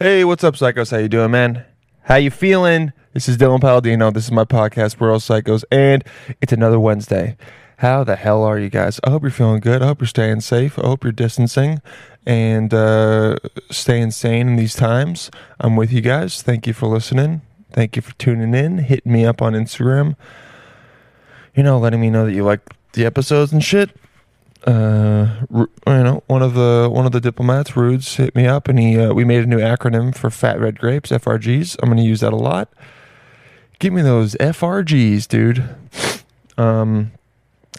Hey, what's up, psychos? How you doing, man? How you feeling? This is Dylan Palladino. This is my podcast, We're All Psychos, and it's another Wednesday. How the hell are you guys? I hope you're feeling good. I hope you're staying safe. I hope you're distancing and uh, staying sane in these times. I'm with you guys. Thank you for listening. Thank you for tuning in, hitting me up on Instagram. You know, letting me know that you like the episodes and shit uh, you know, one of the one of the diplomats, Rudes, hit me up, and he uh, we made a new acronym for Fat Red Grapes, FRGs. I'm going to use that a lot. Give me those FRGs, dude. Um,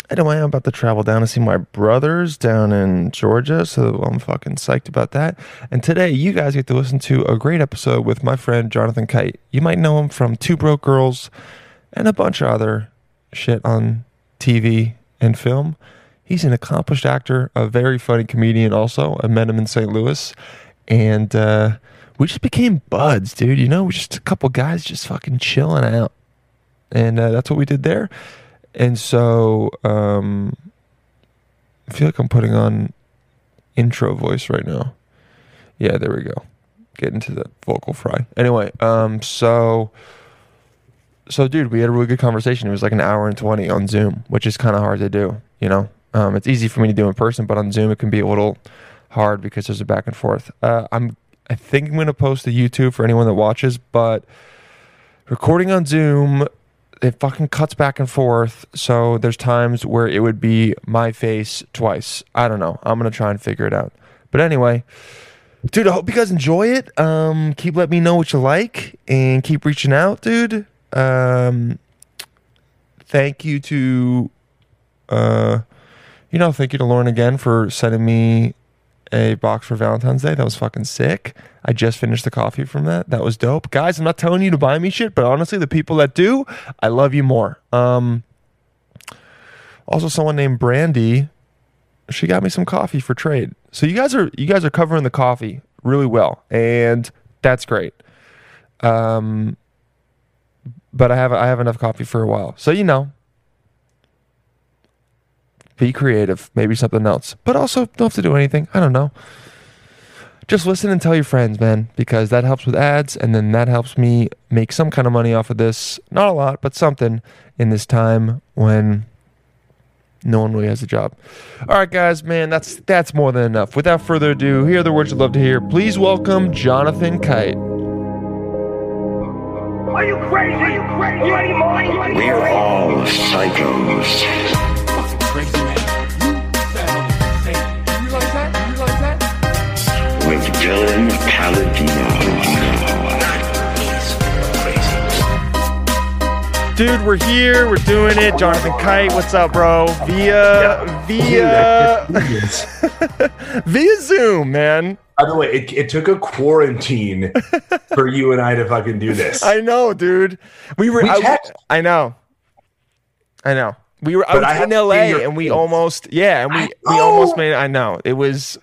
anyway, I'm about to travel down to see my brothers down in Georgia, so I'm fucking psyched about that. And today, you guys get to listen to a great episode with my friend Jonathan Kite. You might know him from Two Broke Girls and a bunch of other shit on TV and film. He's an accomplished actor, a very funny comedian. Also, I met him in St. Louis, and uh, we just became buds, dude. You know, we're just a couple guys just fucking chilling out, and uh, that's what we did there. And so, um, I feel like I'm putting on intro voice right now. Yeah, there we go. Get into the vocal fry. Anyway, um, so so dude, we had a really good conversation. It was like an hour and twenty on Zoom, which is kind of hard to do, you know. Um, it's easy for me to do in person, but on Zoom it can be a little hard because there's a back and forth. Uh, I'm I think I'm going to post to YouTube for anyone that watches, but recording on Zoom it fucking cuts back and forth. So there's times where it would be my face twice. I don't know. I'm gonna try and figure it out. But anyway, dude, I hope you guys enjoy it. Um, keep letting me know what you like and keep reaching out, dude. Um, thank you to uh you know, thank you to Lauren again for sending me a box for Valentine's Day. That was fucking sick. I just finished the coffee from that. That was dope. Guys, I'm not telling you to buy me shit, but honestly, the people that do, I love you more. Um also someone named Brandy, she got me some coffee for trade. So you guys are you guys are covering the coffee really well, and that's great. Um but I have I have enough coffee for a while. So you know, be creative, maybe something else. But also, don't have to do anything. I don't know. Just listen and tell your friends, man, because that helps with ads, and then that helps me make some kind of money off of this. Not a lot, but something in this time when no one really has a job. All right, guys, man, that's that's more than enough. Without further ado, here are the words you'd love to hear. Please welcome Jonathan Kite. Are you crazy? Are you crazy? We're all psychos. With Dylan Palladino. Dude, we're here. We're doing it. Jonathan Kite, what's up, bro? Via via via Zoom, man. By the way, it, it took a quarantine for you and I to fucking do this. I know, dude. We were. We I. I know. I know. We were But out I in LA, and we face. almost, yeah, and we we almost oh. made. I know it was.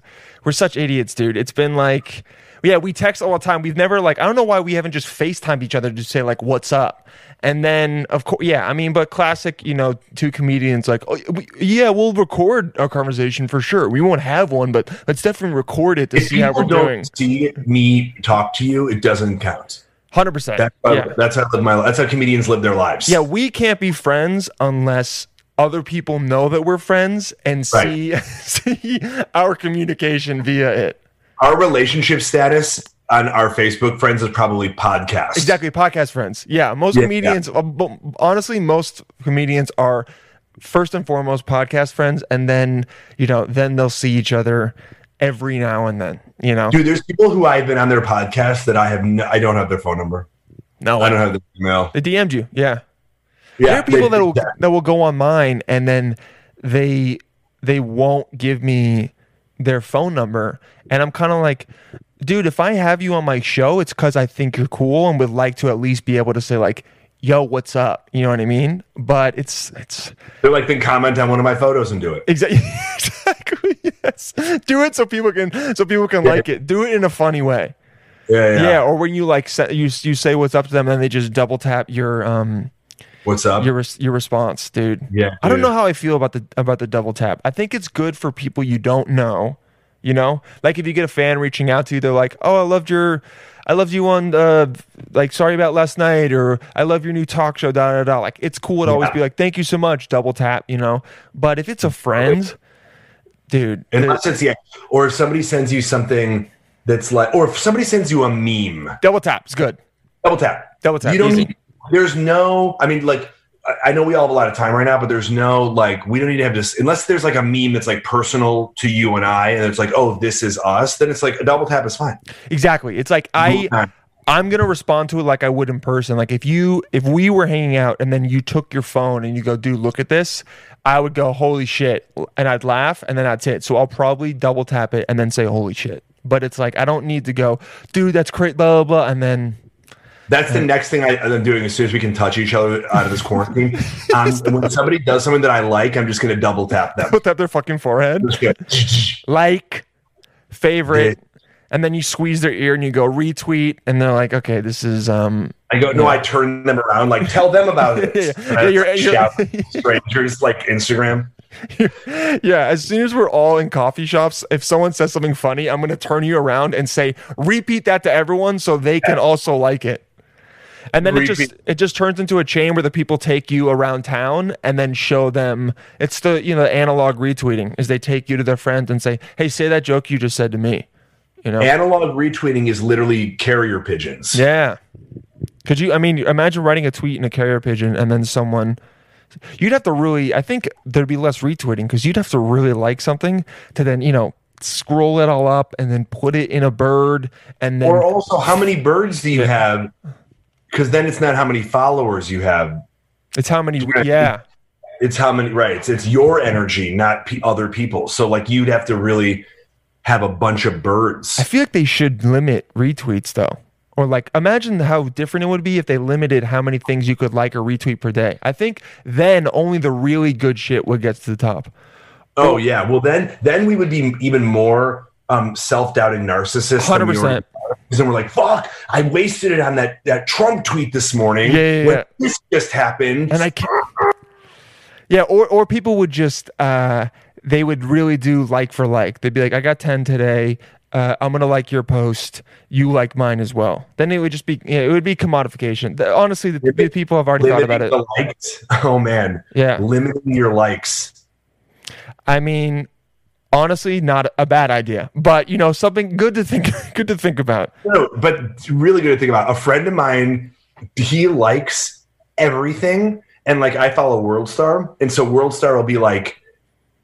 We're such idiots, dude. It's been like, yeah, we text all the time. We've never like, I don't know why we haven't just Facetimed each other to say like, "What's up?" And then, of course, yeah, I mean, but classic, you know, two comedians like, oh, we, yeah, we'll record our conversation for sure. We won't have one, but let's definitely record it to if see how we're don't doing. see me talk to you, it doesn't count. Hundred percent. That's how, Yeah. that's how I live my life. That's how comedians live their lives. Yeah, we can't be friends unless other people know that we're friends and see see our communication via it. Our relationship status on our Facebook friends is probably podcast. Exactly, podcast friends. Yeah, most Yeah, comedians. uh, bu- honestly, most comedians are first and foremost podcast friends, and then you know, then they'll see each other every now and then. You know, Dude, there's people who I've been on their podcast that I have no, I don't have their phone number. no, I don't have their email. they DM'd you. Yeah, Yeah, there are people that will yeah. that will go on mine and then they they won't give me their phone number and i'm kind of like dude if i have you on my show it's because i think you're cool and would like to at least be able to say like yo what's up you know what i mean but it's it's They're like, then comment on one of my photos and do it. exactly exactly yes do it so people can so people can like it do it in a funny way Yeah, yeah. yeah, or when you like say, you you say what's up to them and then they just double tap your um What's up? your res- your response, dude. Yeah, I don't know how I feel about the about the double tap. I think it's good for people you don't know You know, like if you get a fan reaching out to you, they're like, "Oh, I loved your, I loved you on, uh, like, sorry about last night," or "I love your new talk show." Da da da. Like, it's cool to always be like, "Thank you so much." Double tap, you know. But if it's a friend, dude, Unless it's yeah, or if somebody sends you something that's like, or if somebody sends you a meme, double tap is good. double tap. Double tap, You don't easy. need. There's no. I mean, like. I- know we all have a lot of time right now, but there's no like we don't need to have this unless there's like a meme that's like personal to you and I, and it's like, oh, this is us. Then it's like a double tap is fine. Exactly. It's like I. I'm gonna respond to it like I would in person. Like if you if we were hanging out and then you took your phone and you go, dude, look at this, I would go, holy shit, and I'd laugh and then that's it. So I'll probably double tap it and then say holy shit. But it's like I don't need to go, dude, that's great, blah blah blah, and then That's the next thing I, I'm doing as soon as we can touch each other out of this quarantine. Um, when somebody does something that I like, I'm just going to double tap them. put that their fucking forehead, like, favorite, and then you squeeze their ear and you go retweet, and they're like, okay, this is um I go, no, I turn them around, like, tell them about it. Yeah, yeah, you're- you're- strangers like Instagram. Yeah, as soon as we're all in coffee shops, if someone says something funny, I'm going to turn you around and say, repeat that to everyone so they can also like it. And then it just it just turns into a chain where the people take you around town and then show them it's the you know the analog retweeting is they take you to their friends and say, "Hey, say that joke you just said to me." You know? Analog retweeting is literally carrier pigeons. Yeah. Could you? I mean, imagine writing a tweet in a carrier pigeon and then someone. You'd have to really. I think there'd be less retweeting because you'd have to really like something to then you know scroll it all up and then put it in a bird and then Or also, how many birds do you have? Because then it's not how many followers you have. it's how many. Yeah, It's how many, right? It's, it's your energy, not pe other people. So, like, you'd have to really have a bunch of birds. I feel like they should limit retweets though. Or like, imagine how different it would be if they limited how many things you could like or retweet per day. I think then only the really good shit would get to the top. Oh yeah. Well then then we would be even more um self-doubting narcissists. than we 100%. Because then we're like, fuck, I wasted it on that, that Trump tweet this morning. Yeah, yeah, when yeah. This just happened. and I can't. Yeah, or or people would just uh, they would really do like for like. They'd be like, I got ten today. Uh, I'm gonna like your post. You like mine as well. Then it would just be yeah, it would be commodification. The- honestly, the, the people have already thought about it. the likes. Oh man. Yeah, Limiting your likes. I mean, honestly, not a bad idea, but you know, something good to think good to think about. No, but really good to think about. A friend of mine, he likes everything. And like I follow WorldStar. And so WorldStar will be like,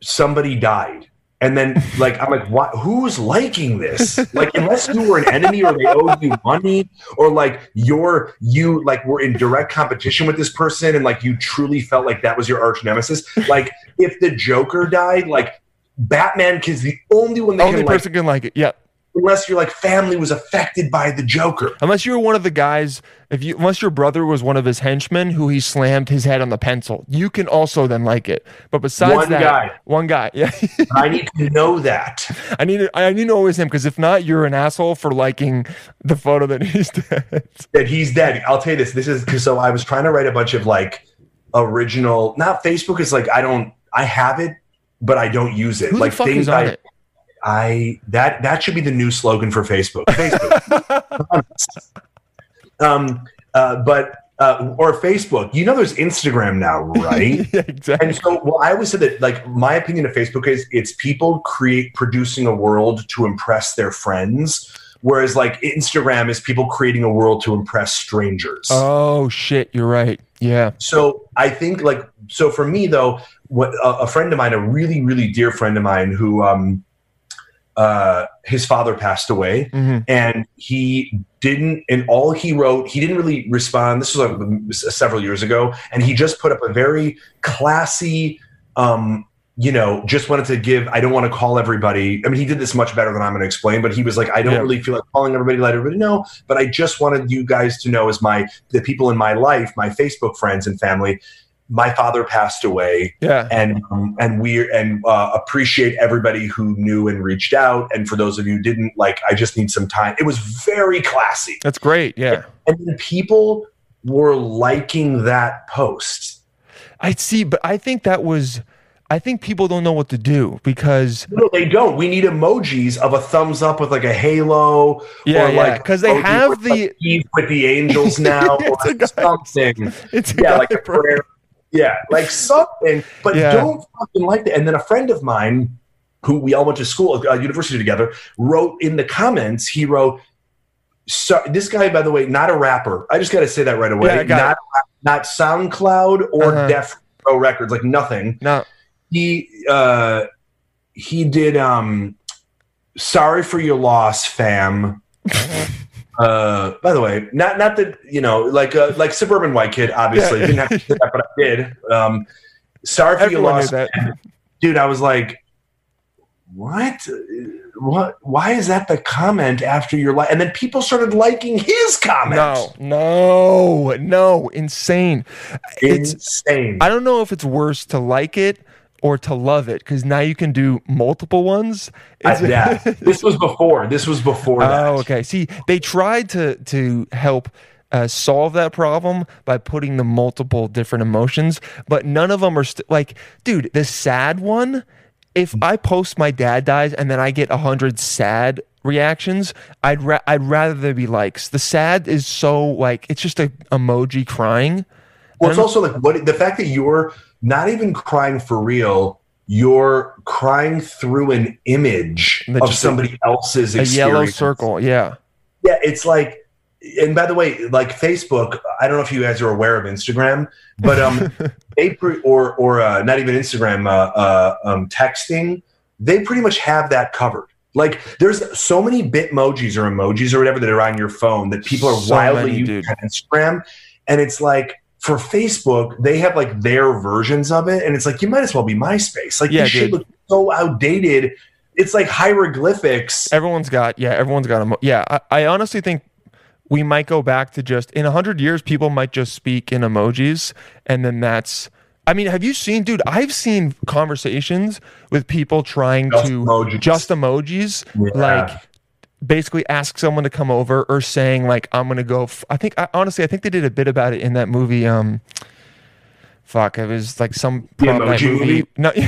somebody died. And then like I'm like, what who's liking this? Like unless you were an enemy or they owed you money, or like you're you like were in direct competition with this person and like you truly felt like that was your arch nemesis. Like if the Joker died, like Batman is the only one that Only can like person can like it. Yeah. unless your like family was affected by the Joker. Unless you were one of the guys, if you unless your brother was one of his henchmen who he slammed his head on the pencil, you can also then like it. But besides One that, guy. one guy, yeah, I need to know that. I need to, I need to know it was him because if not, you're an asshole for liking the photo that he's dead. that he's dead. I'll tell you this. This is because so I was trying to write a bunch of like original, not Facebook. is like I don't, I have it, but I don't use it. Who like the fuck things is on I, it? I that that should be the new slogan for Facebook. Facebook. um, uh, but uh, or Facebook. You know, there's Instagram now, right? yeah, exactly. And so, well, I always said that, like, my opinion of Facebook is it's people create producing a world to impress their friends, whereas like Instagram is people creating a world to impress strangers. Oh shit, you're right. Yeah. So I think, like, so for me though, what a, friend of mine, a really, really dear friend of mine, who um, uh, his father passed away, Mhm. and he didn't and all he wrote he didn't really respond this was like several years ago and he just put up a very classy um you know just wanted to give i don't want to call everybody i mean he did this much better than i'm going to explain but he was like i don't Yeah. really feel like calling everybody let everybody know but i just wanted you guys to know as my the people in my life my facebook friends and family my father passed away Yeah. and um, and we and uh, appreciate everybody who knew and reached out. And for those of you who didn't, like, I just need some time. It was very classy, That's great. Yeah. and people were liking that post. I see, but I think that was I think people don't know what to do because No, they don't. We need emojis of a thumbs up with like a halo. Yeah, or yeah, like 'cause they have the- Eve with the angels now, It's or a something. it's yeah, like a prayer. Yeah, like something. But Yeah. don't fucking like that. And then a friend of mine, who we all went to school, uh, university together, wrote in the comments. He wrote, so, "This guy, by the way, not a rapper. I just got to say that right away. Yeah, not not SoundCloud or Uh-huh. Death Row Records, like nothing. No, He uh, he did. um Sorry for your loss, fam. Uh, by the way, not not that you know, like uh, like suburban white kid. Obviously, Yeah. didn't have to do that, but I did. Um, sorry for knew loss, dude. I was like, what? What? Why is that the comment after your like? And then people started liking his comment. No, no, no, insane. It's insane. I don't know if it's worse to like it or to love it because now you can do multiple ones. I- yeah, this was before. This was before that. Oh, okay. See, they tried to to help uh, solve that problem by putting the multiple different emotions, but none of them are st- like, dude, the sad one. If I post my dad dies and then I get a hundred sad reactions, I'd ra- I'd rather there be likes. The sad is so like it's just a emoji crying. Well, it's also like what the fact that you're not even crying for real. You're crying through an image That of somebody else's A yellow circle, yeah. Yeah, it's like, and by the way, like Facebook. I don't know if you guys are aware of Instagram, but um, they pre- or or uh, not even Instagram, uh, uh, um, texting. They pretty much have that covered. Like, there's so many Bitmojis or emojis or whatever that are on your phone that people are So wildly many, using on Instagram, and it's like. For Facebook, they have like their versions of it, and it's like you might as well be MySpace. Like Yeah, this shit looks so outdated. It's like hieroglyphics. Everyone's got yeah, everyone's got emo- yeah. I, I honestly think we might go back to just in a hundred years, people might just speak in emojis, and then that's. I mean, have you seen, dude? I've seen conversations with people trying Just to emojis. just emojis, Yeah. like basically ask someone to come over or saying like I'm gonna go. F-. I think I, honestly, I think they did a bit about it in that movie. Um, fuck, it was like some prom night movie? No.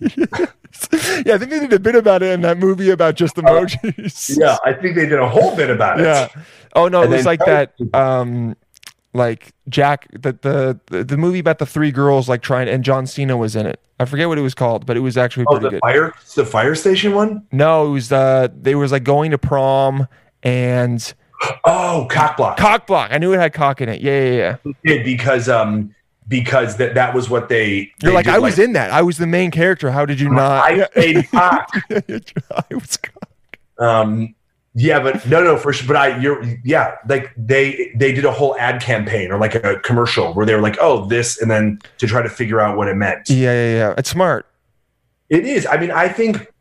yeah, I think they did a bit about it in that movie about just emojis. Yeah, I think they did a whole bit about it. Yeah. Oh no, it was like that. Um, like Jack, the, the the the movie about the three girls like trying, and John Cena was in it. I forget what it was called, but it was actually Oh, pretty the good. fire, the fire station one. No, it was uh, they was like going to prom and Oh, cock block. cock block. I knew it had cock in it. Yeah, yeah, yeah. Did because um because that that was what they. You're they like, did, I was in that. I was the main character. How did you not? I played cock. I was cock. Um, yeah, but no, no, for sure. But I, you're, yeah, like they they did a whole ad campaign or like a commercial where they were like, oh, this, and then to try to figure out what it meant. Yeah, yeah, yeah. It's smart. It is. I mean, I think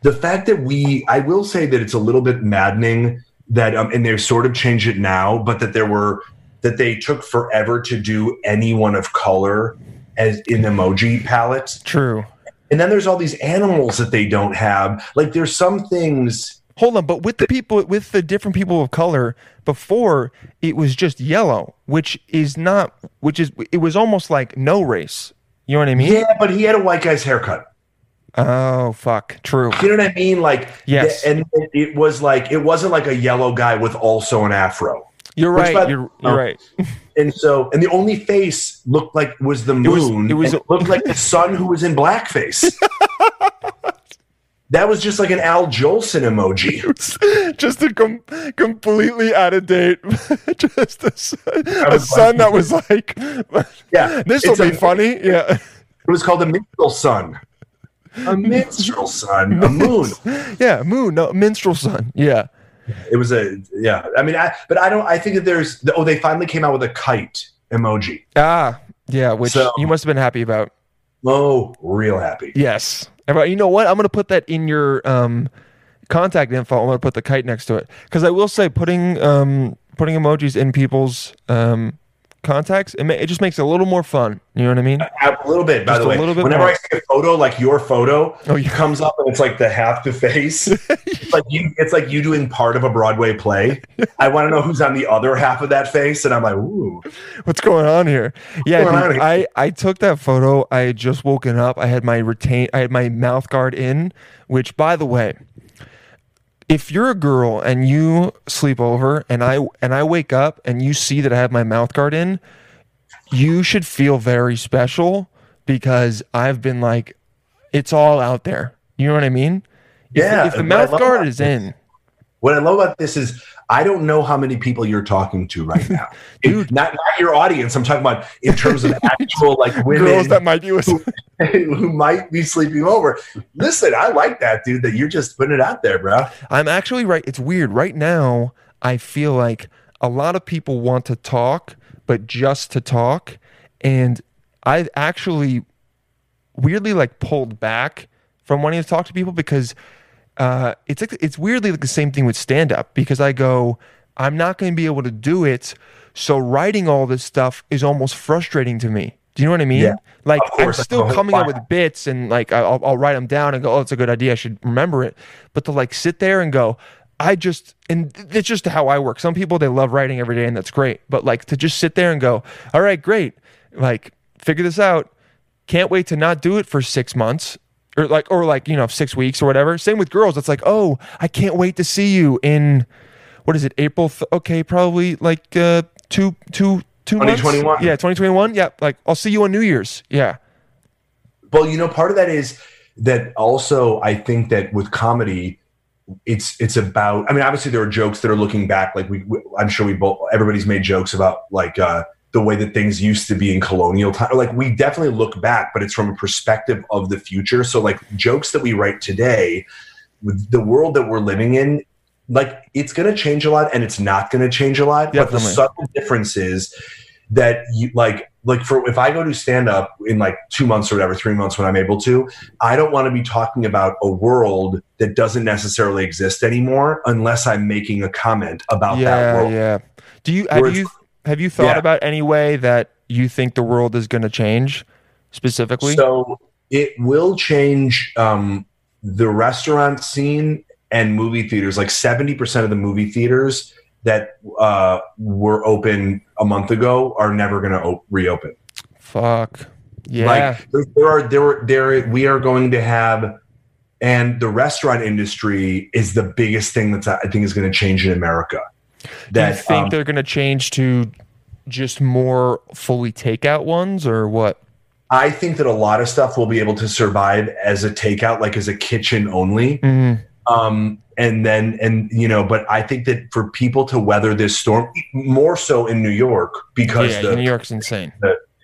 the fact that we, I will say that it's a little bit maddening that, um, and they've sort of changed it now, but that there were, that they took forever to do anyone of color as in emoji palettes. True. And then there's all these animals that they don't have. Like there's some things. Hold on, but with the people, with the different people of color, before it was just yellow, which is not, which is, it was almost like no race. You know what I mean? Yeah, but he had a white guy's haircut. Oh, fuck. True. You know what I mean? Like, Yes. and it- it was like, it wasn't like a yellow guy with also an afro. You're right. by- You're, you're right. And so, and the only face looked like was the moon. it was- and looked like the sun who was in blackface. that was just like an Al Jolson emoji. just a com- completely out of date. just a, son- a son that was like, Yeah, this will be a- funny. Yeah. It was called a minstrel sun. A minstrel sun, a moon. Yeah. Moon. No, minstrel son. Yeah. It was a yeah. I mean, I but I don't. I think that there's oh, they finally came out with a kite emoji. Ah. Yeah. Which So- you must have been happy about. Oh, real happy. Yes. Everybody- You know what? I'm going to put that in your um, contact info. I'm going to put the kite next to it because I will say putting um, putting emojis in people's um, context, it, ma- it just makes it a little more fun. You know what I mean? A little bit, by Just the a way. little bit Whenever more. I see a photo, like your photo, Oh, yeah. comes up and it's like the half the face. it's like you. It's like you doing part of a Broadway play. I want to know who's on the other half of that face, and I'm like, ooh. What's going on here? Yeah, dude, on here? I I took that photo. I had just woken up. I had my retain. I had my mouth guard in. Which, by the way, if you're a girl and you sleep over and I and I wake up and you see that I have my mouth guard in, you should feel very special because I've been like, it's all out there. You know what I mean? Yeah, If the and mouth guard is in, What I love about this is I don't know how many people you're talking to right now. Dude. not not your audience. I'm talking about in terms of actual like women girls that might be listening. who might be sleeping over. Listen, I like that, dude. That you're just putting it out there, bro. I'm actually right. It's weird. Right now, I feel like a lot of people want to talk, but just to talk. And I've actually weirdly like pulled back from wanting to talk to people because uh, it's like it's weirdly like the same thing with stand up because I go, I'm not going to be able to do it. So writing all this stuff is almost frustrating to me. Do you know what I mean? Yeah, like. I'm still coming up with bits and like I'll, I'll write them down and go, oh, it's a good idea. I should remember it. But to like sit there and go, I just and it's just how I work. Some people they love writing every day and that's great. But like to just sit there and go, all right, great, like figure this out. Can't wait to not do it for six months or like or like you know six weeks or whatever. Same with girls. It's like, oh, I can't wait to see you in what is it? April? Th- okay, probably like uh, two two two months. 2021. Yeah, twenty twenty one. Yeah, like I'll see you on New Year's. Yeah. Well, you know, part of that is that also I think that with comedy, it's it's about. I mean, obviously there are jokes that are looking back. Like we, we I'm sure we both everybody's made jokes about like uh, the way that things used to be in colonial time. Like we definitely look back, but it's from a perspective of the future. So like jokes that we write today, with the world that we're living in. Like it's going to change a lot, and it's not going to change a lot. But the subtle difference is that you like like for if I go to stand up in like two months or whatever, three months when I'm able to, I don't want to be talking about a world that doesn't necessarily exist anymore unless I'm making a comment about that yeah, world. yeah. Do you have you have you thought Yeah. about any way that you think the world is going to change specifically? So it will change um, the restaurant scene and movie theaters. Like seventy percent of the movie theaters that uh, were open a month ago are never going to o- reopen. Fuck. Yeah. Like there, there are there there we are going to have, and the restaurant industry is the biggest thing that's I think is going to change in America. Do you That think um, they're going to change to just more fully takeout ones or what? I think that a lot of stuff will be able to survive as a takeout, like as a kitchen only. Mhm. um and then and you know but i think that for people to weather this storm more so in new york because Yeah, the New York's insane.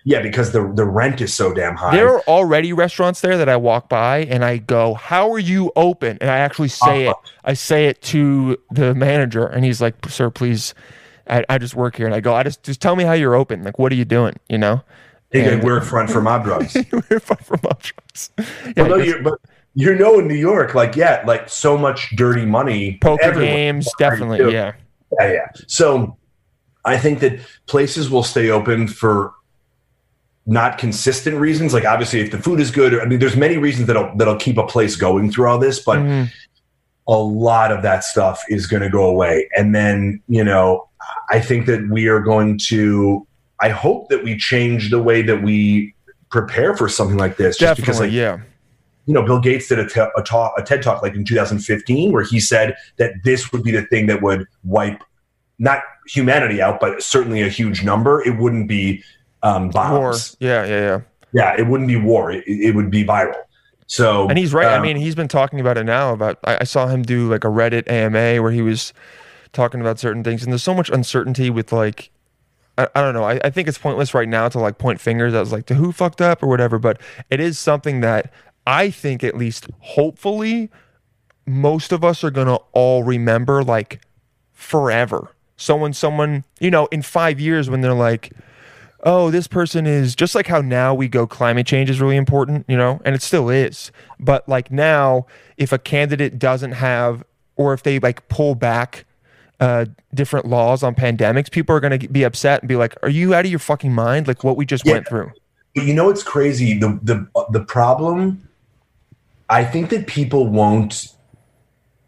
yeah because the the rent is so damn high There are already restaurants there that I walk by and I go, "How are you open?" And I actually say it. I say it to the manager, and he's like, "Sir, please." I, I just work here, and I go, "I just just tell me how you're open. Like, what are you doing? You know?" And- we're front for mob drugs We're far from options. Yeah, but, no, you're, but you know in new york like yeah like so much dirty money poker everywhere. games, What are you definitely. Yeah, yeah yeah so i think that places will stay open for not consistent reasons like obviously if the food is good i mean there's many reasons that'll that'll keep a place going through all this but Mhm. a lot of that stuff is going to go away. And then, you know, I think that we are going to, I hope that we change the way that we prepare for something like this. Just because, definitely. like, yeah, you know, Bill Gates did a, te- a, talk, a TED talk like in 2015 where he said that this would be the thing that would wipe not humanity out, but certainly a huge number. It wouldn't be um, war. Yeah, yeah, yeah. Yeah, it wouldn't be war. It, it would be viral. So, And he's right. I um, mean, he's been talking about it now. About I, I saw him do like a Reddit AMA where he was talking about certain things, and there's so much uncertainty with like. I, I don't know. I, I think it's pointless right now to like point fingers as like to who fucked up or whatever, but it is something that I think at least hopefully most of us are gonna all remember like forever. Someone, someone, you know, in five years when they're like, oh, this person is just like how now we go climate change is really important, you know, and it still is. But like now, if a candidate doesn't have, or if they like pull back uh, different laws on pandemics, people are going to be upset and be like, "Are you out of your fucking mind? Like what we just Yeah. went through." But you know it's crazy? The the the problem. I think that people won't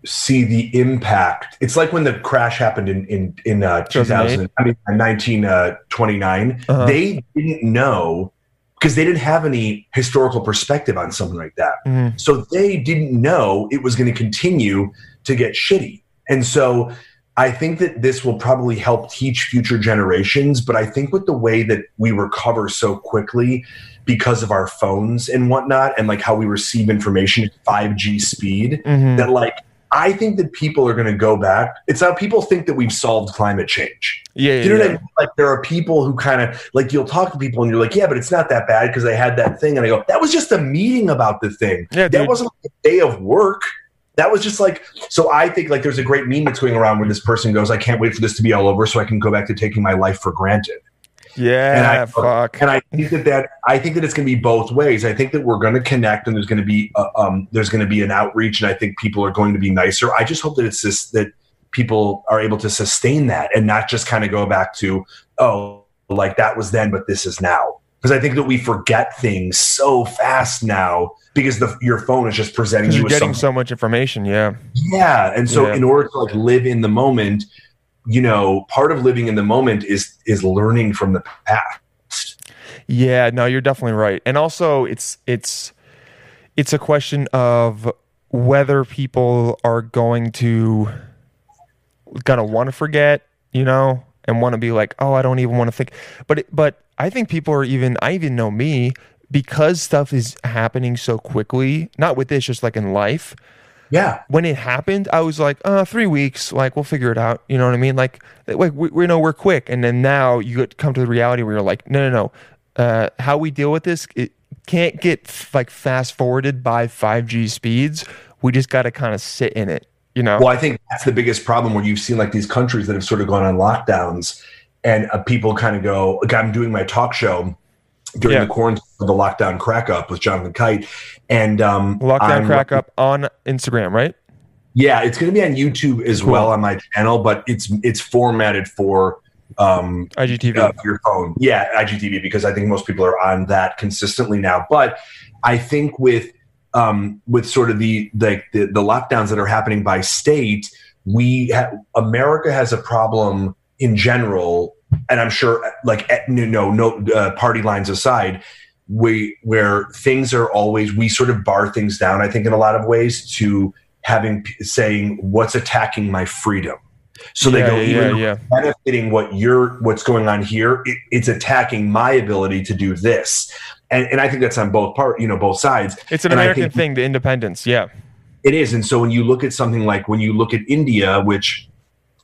see the impact. It's like when the crash happened in in in uh, 2000. I mean, nineteen Uh, uh-huh. They didn't know because they didn't have any historical perspective on something like that. Mhm. So they didn't know it was going to continue to get shitty. And so I think that this will probably help teach future generations. But I think with the way that we recover so quickly because of our phones and whatnot, and like how we receive information at 5G speed, Mhm. that like, I think that people are going to go back. It's how people think that we've solved climate change. Yeah, yeah, you know what I mean? Like there are people who kind of like you'll talk to people and you're like, yeah, but it's not that bad because I had that thing, and I go, that was just a meeting about the thing. Yeah, that dude. wasn't like a day of work. That was just like so. I think like there's a great meme that's going around where this person goes, "I can't wait for this to be all over so I can go back to taking my life for granted." Yeah, And I- fuck. And I think that that I think that it's going to be both ways. I think that we're going to connect, and there's going to be uh, um, there's going to be an outreach, and I think people are going to be nicer. I just hope that it's just that people are able to sustain that and not just kind of go back to oh, like that was then, but this is now. Because I think that we forget things so fast now because the, your phone is just presenting you you're getting something so much information. Yeah. yeah, and so Yeah. in order to like live in the moment, you know, part of living in the moment is is learning from the past. Yeah, no, you're definitely right. And also it's it's it's a question of whether people are going to gonna want to forget, you know, and want to be like, "Oh, I don't even want to think." But but I think people are even I even know me because stuff is happening so quickly, not with this just like in life. Yeah, when it happened, I was like, uh, three weeks, like we'll figure it out. You know what I mean? Like, like we, we know we're quick, and then now you come to the reality where you're like, no, no, no. Uh, how we deal with this, it can't get like fast forwarded by 5G speeds. We just got to kind of sit in it. You know? well, I think that's the biggest problem where you've seen like these countries that have sort of gone on lockdowns, and uh, people kind of go, like I'm doing my talk show during Yeah. the quarantine of the lockdown crack up with Jonathan Kite, and um, Lockdown I'm- crack up on Instagram, right? Yeah, it's going to be on YouTube as Cool. well on my channel, but it's it's formatted for um, IGTV. uh, your phone. Yeah, IGTV because I think most people are on that consistently now. But I think with um, with sort of the like the, the lockdowns that are happening by state, we ha- America has a problem in general, and I'm sure like eh, no no, no uh, party lines aside. We where things are always we sort of bar things down. I think in a lot of ways to having saying what's attacking my freedom. So they Yeah, go yeah, even yeah. benefiting what you're what's going on here it, it's attacking my ability to do this and, and i think that's on both part you know both sides It's an and American think- thing, the independence. Yeah. it is and so when you look at something like when you look at india which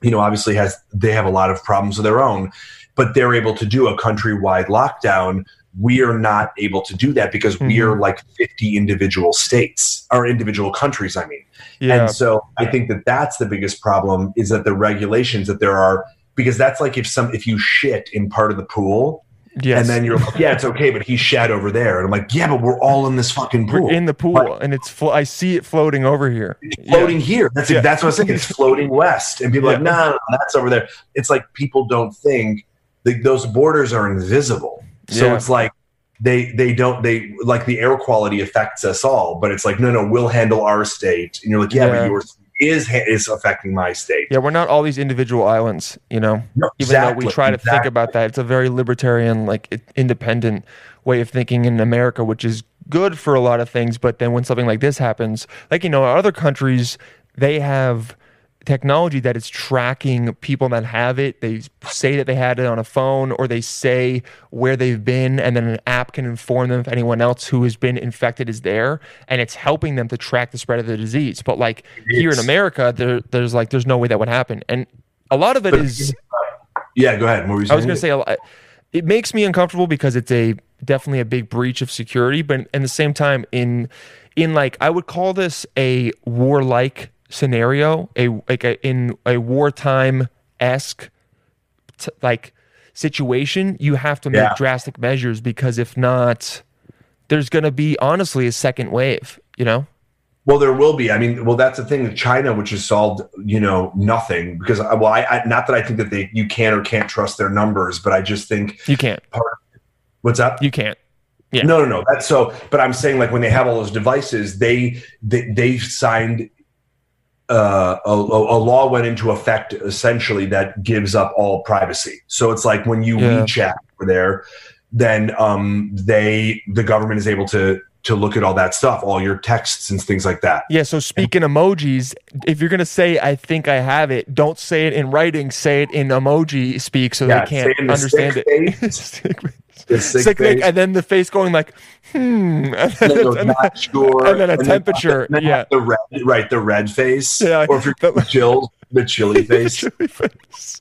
you know obviously has they have a lot of problems of their own but they're able to do a countrywide lockdown we are not able to do that because we Mhm. are like 50 individual states or individual countries i mean Yeah. and so I think that that's the biggest problem is that the regulations that there are because that's like if some if you shit in part of the pool yes. and then you're like yeah it's okay but he's shat over there and I'm like yeah but we're all in this fucking pool We're in the pool, and it's flo- I see it floating over here. Floating here that's Yeah. that's what I'm saying. it's floating west and people are like Yeah. no, no, no that's over there it's like people don't think that those borders are invisible so Yeah. it's like they they don't they like the air quality affects us all but it's like no no we'll handle our state and you're like yeah, Yeah. but yours is is affecting my state Yeah, we're not all these individual islands, you know. No, Even though we try to think about that, it's a very libertarian, like independent way of thinking in America, which is good for a lot of things. But then when something like this happens, like you know, other countries they have technology that is tracking people that have it. They say that they had it on a phone, or they say where they've been, and then an app can inform them if anyone else who has been infected is there, and it's helping them to track the spread of the disease. But like here in. America, there, there's like there's no way that would happen, and a lot of it is. Yeah, go ahead. I was going to say a lot. It makes me uncomfortable because it's a definitely a big breach of security, but at the same time, in in like I would call this a warlike scenario, a like a, in a wartime esque t- like situation. You have to make Yeah. drastic measures because if not, there's going to be honestly a second wave. You know? Well, there will be. I mean, well, that's the thing with China, which has solved, you know, nothing. Because, uh, well, I, I not that I think that they you can or can't trust their numbers, but I just think You can't. Part, what's up? You can't. Yeah. No, no, no. That's so. But I'm saying, like, when they have all those devices, they they they signed uh, a, a law went into effect essentially that gives up all privacy. So it's like when you Yeah. WeChat over there, then um, they the government is able to to look at all that stuff, all your texts and things like that. Yeah, so speaking emojis, if you're gonna say I think I have it, don't say it in writing, say it in emoji speak so Yeah, they can't say it in the understand it. Sick sick face, and then the face going like, hmm, and and then, then not sure, and then a temperature, and then yeah. the red, right, the red face, Yeah, or if you're the- chill, the chili face. chili face.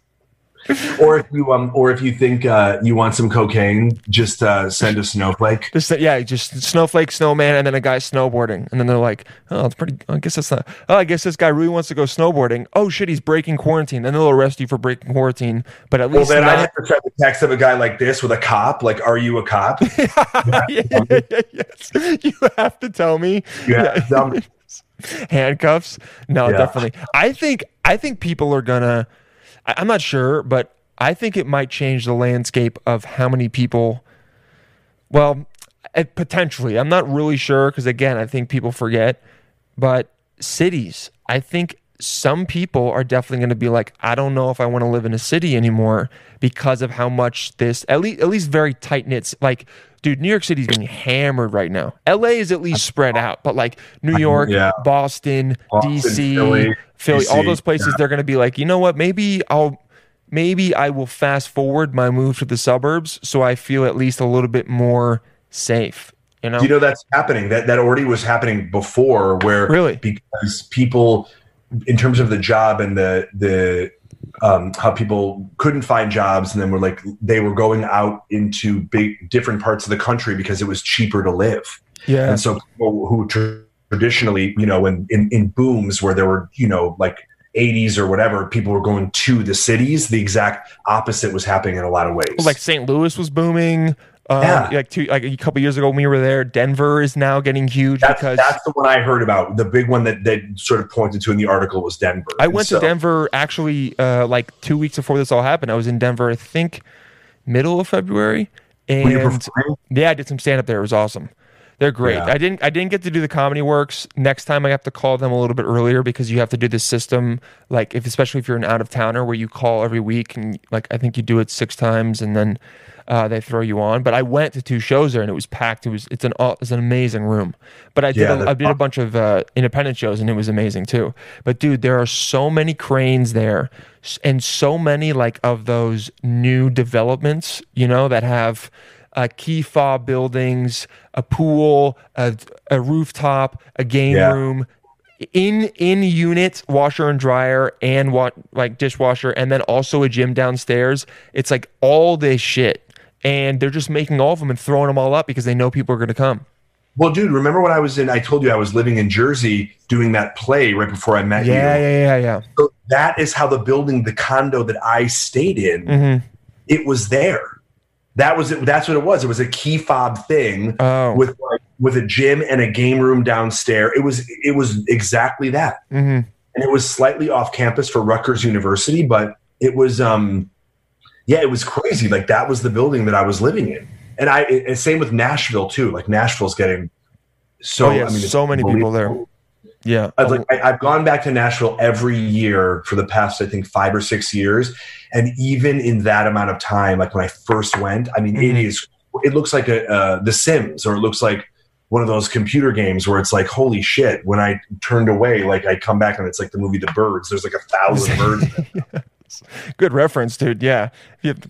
Or if you um or if you think uh, you want some cocaine, just uh, send a snowflake. Just yeah, just snowflake, snowman, and then a guy snowboarding, and then they're like, "Oh, it's pretty. I guess that's not. Oh, I guess this guy really wants to go snowboarding. Oh shit, he's breaking quarantine. Then they'll arrest you for breaking quarantine. But at Well, least then I not, have to send a text of a guy like this with a cop. Like, are you a cop? yeah, yeah, yeah, yes. You have to tell me. Yeah, handcuffs no definitely i think i think people are gonna I- i'm not sure but i think it might change the landscape of how many people well eh, potentially. I'm not really sure because again i think people forget but cities i think some people are definitely going to be like i don't know if i want to live in a city anymore because of how much this at least at least very tight knit like dude new york city's getting hammered right now la is at least spread out but like new york Yeah. boston, Boston, dc Philly, philly, all those places they're going to be like you know what maybe i'll maybe i will fast forward my move to the suburbs so i feel at least a little bit more safe you know you know that's happening? That that already was happening before, where Really? because people, in terms of the job and the the um, how people couldn't find jobs, and then were like they were going out into big different parts of the country because it was cheaper to live. yeah And so people who tr- traditionally, you know, in, in, in booms where there were, you know, like 80s or whatever, people were going to the cities. The exact opposite was happening in a lot of ways. like St. Louis was booming. Um, Yeah. like two, like a couple years ago when we were there, Denver is now getting huge that's, because that's the one I heard about. The big one that, that sort of pointed to in the article was Denver. I went so- to Denver actually uh, like two weeks before this all happened. I was in Denver, I think, middle of February, and yeah, I did some stand up there. It was awesome. They're great. Yeah. I didn't I didn't get to do the comedy works. Next time I have to call them a little bit earlier because you have to do this system like if especially if you're an out of towner where you call every week and like I think you do it six times and then uh, they throw you on. But I went to two shows there and it was packed. It was it's an aw- it's an amazing room. But I did Yeah, a, I did a bunch of uh, independent shows and it was amazing too. But dude, there are so many cranes there and so many like of those new developments, you know, that have uh, key fob buildings, a pool, a, a rooftop, a game Yeah. room, in in unit washer and dryer and what like dishwasher, and then also a gym downstairs. It's like all this shit, and they're just making all of them and throwing them all up because they know people are going to come. Well, dude, remember when I was in, I told you I was living in Jersey doing that play right before I met Yeah, you. yeah, yeah, yeah. So that is how the building, the condo that I stayed in, Mm-hmm. it was there. That was it. That's what it was. It was a key fob thing Oh, with like, with a gym and a game room downstairs. It was it was exactly that, hmm and it was slightly off campus for Rutgers University, but it was um yeah, it was crazy. Like that was the building that I was living in, and I and same with Nashville too. Like Nashville's getting so Oh, yeah, I mean, so many people there. yeah. I've, like, I, I've gone back to Nashville every year for the past, I think, five or six years, and even in that amount of time, like when I first went, I mean, it Mhm. is. It looks like a uh, The Sims, or it looks like one of those computer games where it's like, holy shit! When I turned away, like I come back and it's like the movie The Birds. There's like a thousand birds. Good reference, dude. Yeah.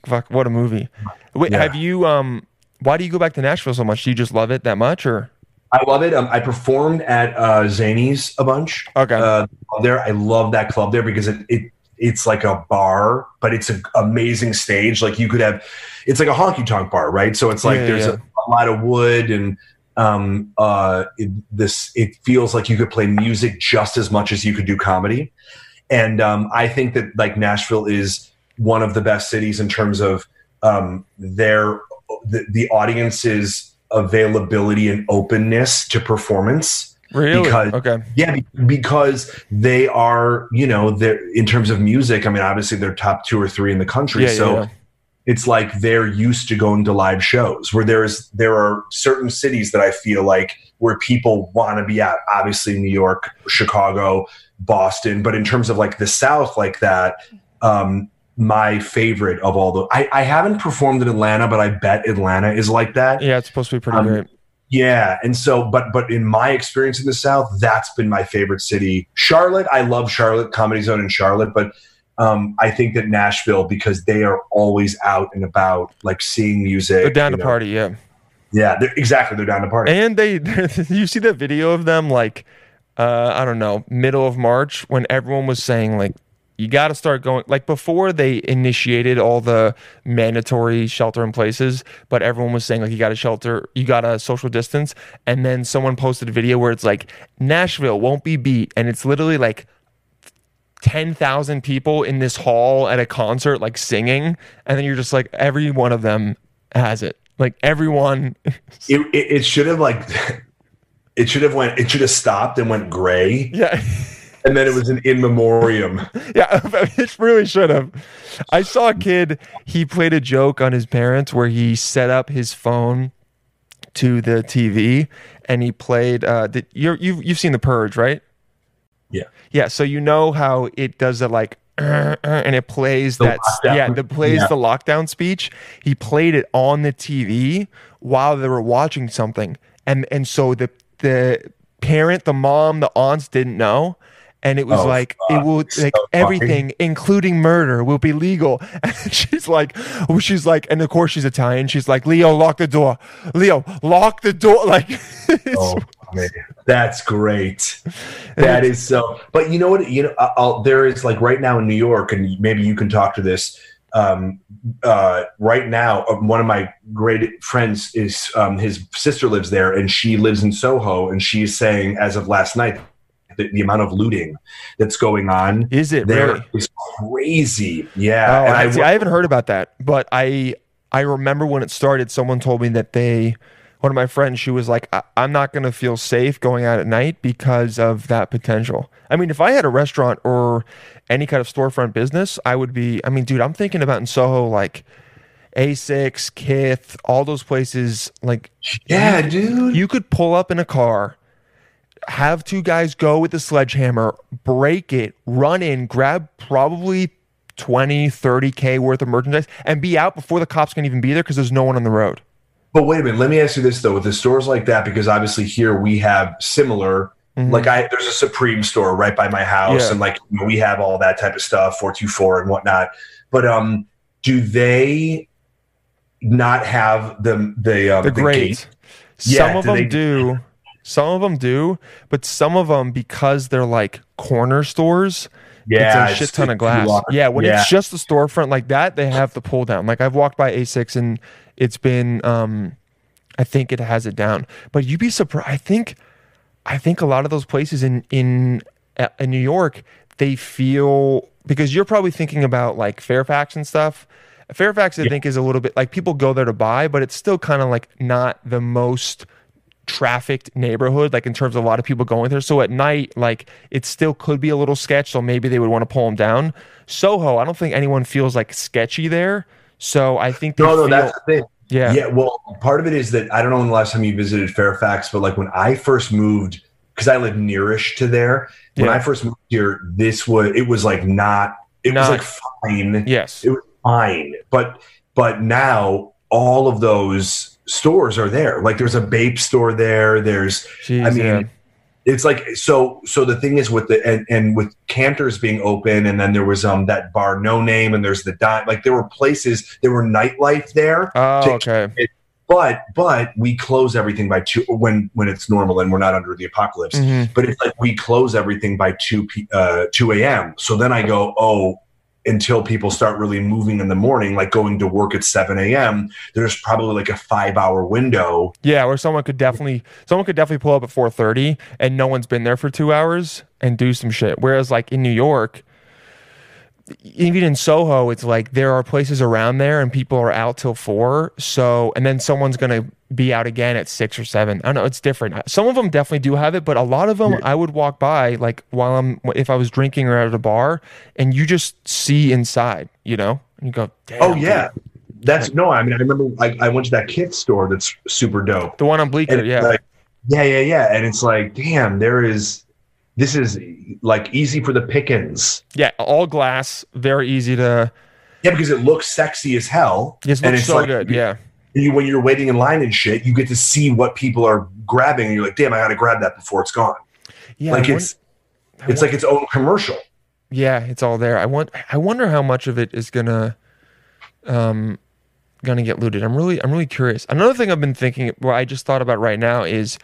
Fuck, what a movie. Wait, Yeah. have you um? Why do you go back to Nashville so much? Do you just love it that much, or I love it. Um, I performed at uh, Zanies a bunch. okay? uh, there. I love that club there because it, it it's like a bar, but it's an amazing stage. Like you could have, it's like a honky tonk bar, right? So it's like Yeah, there's yeah. A, a lot of wood and um uh it, this it feels like you could play music just as much as you could do comedy and um i think that like nashville is one of the best cities in terms of um their the, the audience's availability and openness to performance Really? Because okay. yeah, because they are, you know, they're in terms of music. I mean, obviously they're top two or three in the country. Yeah, yeah, so yeah. it's like they're used to going to live shows where there's there are certain cities that I feel like where people want to be at. Obviously, New York, Chicago, Boston, but in terms of like the South, like that, um, my favorite of all the I, I haven't performed in Atlanta, but I bet Atlanta is like that. Yeah, it's supposed to be pretty Um, great. Yeah, and so, but but in my experience in the South, that's been my favorite city. Charlotte, I love Charlotte Comedy Zone in Charlotte, but um, I think that Nashville because they are always out and about, like seeing music. They're down to know. party, yeah. Yeah, they're, exactly. They're down to party. And they, you see that video of them like, uh, I don't know, middle of March when everyone was saying like, you got to start going like before they initiated all the mandatory shelter in places, but everyone was saying like you got to shelter, you got to social distance, and then someone posted a video where it's like Nashville won't be beat, and it's literally like. 10,000 people in this hall at a concert like singing. And then you're just like every one of them has it. Like everyone. It, it, it should have like, it should have went. It should have stopped and went gray, yeah and then it was an in memoriam. Yeah, it really should have. I saw a kid, he played a joke on his parents where he set up his phone to the TV and he played uh did, you're, you've you've seen the purge, right? Yeah. Yeah, so you know how it does the like "Uh, uh," and it plays The that lockdown. yeah, the plays Yeah. the lockdown speech. He played it on the TV while they were watching something. And and so the the parent, the mom, the aunts didn't know. And it was Oh, like fuck. it will So like funny. everything, including murder, will be legal. And she's like, she's like, and of course she's Italian. She's like, Leo, lock the door. Leo, lock the door. Like, Oh, man. that's great. That is so. But you know what? You know, I'll, there is like right now in New York, and maybe you can talk to this. Um, uh, right now, uh, one of my great friends is um, his sister lives there, and she lives in Soho, and she's saying as of last night. The, the amount of looting that's going on is it there really? is crazy. Yeah, Oh, and I, I, see, I haven't heard about that, but I I remember when it started. Someone told me that they, one of my friends, she was like, I, "I'm not going to feel safe going out at night because of that potential." I mean, if I had a restaurant or any kind of storefront business, I would be. I mean, dude, I'm thinking about in Soho like A6, Kith, all those places. Like, yeah, dude. you could pull up in a car, have two guys go with a sledgehammer, break it, run in, grab probably 20, 30K worth of merchandise, and be out before the cops can even be there because there's no one on the road. But wait a minute. Let me ask you this though: with the stores like that, because obviously here we have similar. Mhm. Like I, there's a Supreme store right by my house, Yeah. and like you know, we have all that type of stuff, four two four and whatnot. But um, do they not have the the um, the the great. gate? Some Yeah, of do them do. Some of them do, but some of them because they're like corner stores. Yeah, it's a shit ton of glass. Yeah, when Yeah. it's just a storefront like that, they have the pull down. Like I've walked by A6 and it's been um I think it has it down. But you'd be surprised I think I think a lot of those places in in uh, in New York, they feel because you're probably thinking about like Fairfax and stuff. Fairfax I think is a little bit like people go there to buy, but it's still kind of like not the most trafficked neighborhood like in terms of a lot of people going there so at night like it still could be a little sketch so maybe they would want to pull them down soho i don't think anyone feels like sketchy there so i think No, no, feel, that's the thing. yeah Yeah, well, part of it is that I don't know when the last time you visited Fairfax, but like when I first moved, because I live nearish to there. When Yeah. I first moved here, this was it was like not. It was like fine. yes It was fine, but but now all of those stores are there. Like there's a Bape store there. There's Jeez, I mean, yeah. It's like so. So the thing is with the and, and with Canter's being open, and then there was um that bar No Name, and there's the dime. Like there were places, there were nightlife there oh to- okay but but we close everything by two when when it's normal and we're not under the apocalypse. Mhm. But it's like we close everything by two p uh, two a.m. So then I go oh until people start really moving in the morning, like going to work at seven a.m. There's probably like a five hour window. yeah where someone could definitely someone could definitely pull up at 4.30 and no one's been there for two hours and do some shit whereas like in new york even in Soho, it's like there are places around there and people are out till four. So, and then someone's going to be out again at six or seven. I don't know. It's different. Some of them definitely do have it, but a lot of them I would walk by like while I'm, if I was drinking or at a bar and you just see inside, you know, and you go, Oh dude." yeah, that's no. I mean, I remember I, I went to that Kith store that's super dope. The one on Bleecker. Yeah. like, yeah, yeah, yeah. And it's like, damn, there is. This is like easy for the pickings. yeah. All glass. Very easy to, Yeah, because it looks sexy as hell. and looks it's so like, good. Yeah. You, when you're waiting in line and shit, you get to see what people are grabbing, and you're like, damn, I got to grab that before it's gone. Yeah. like I it's it's like its own commercial. Yeah, it's all there. I want. I wonder how much of it is gonna, um, gonna get looted. I'm really. I'm really curious. Another thing I've been thinking. What I just thought about right now is,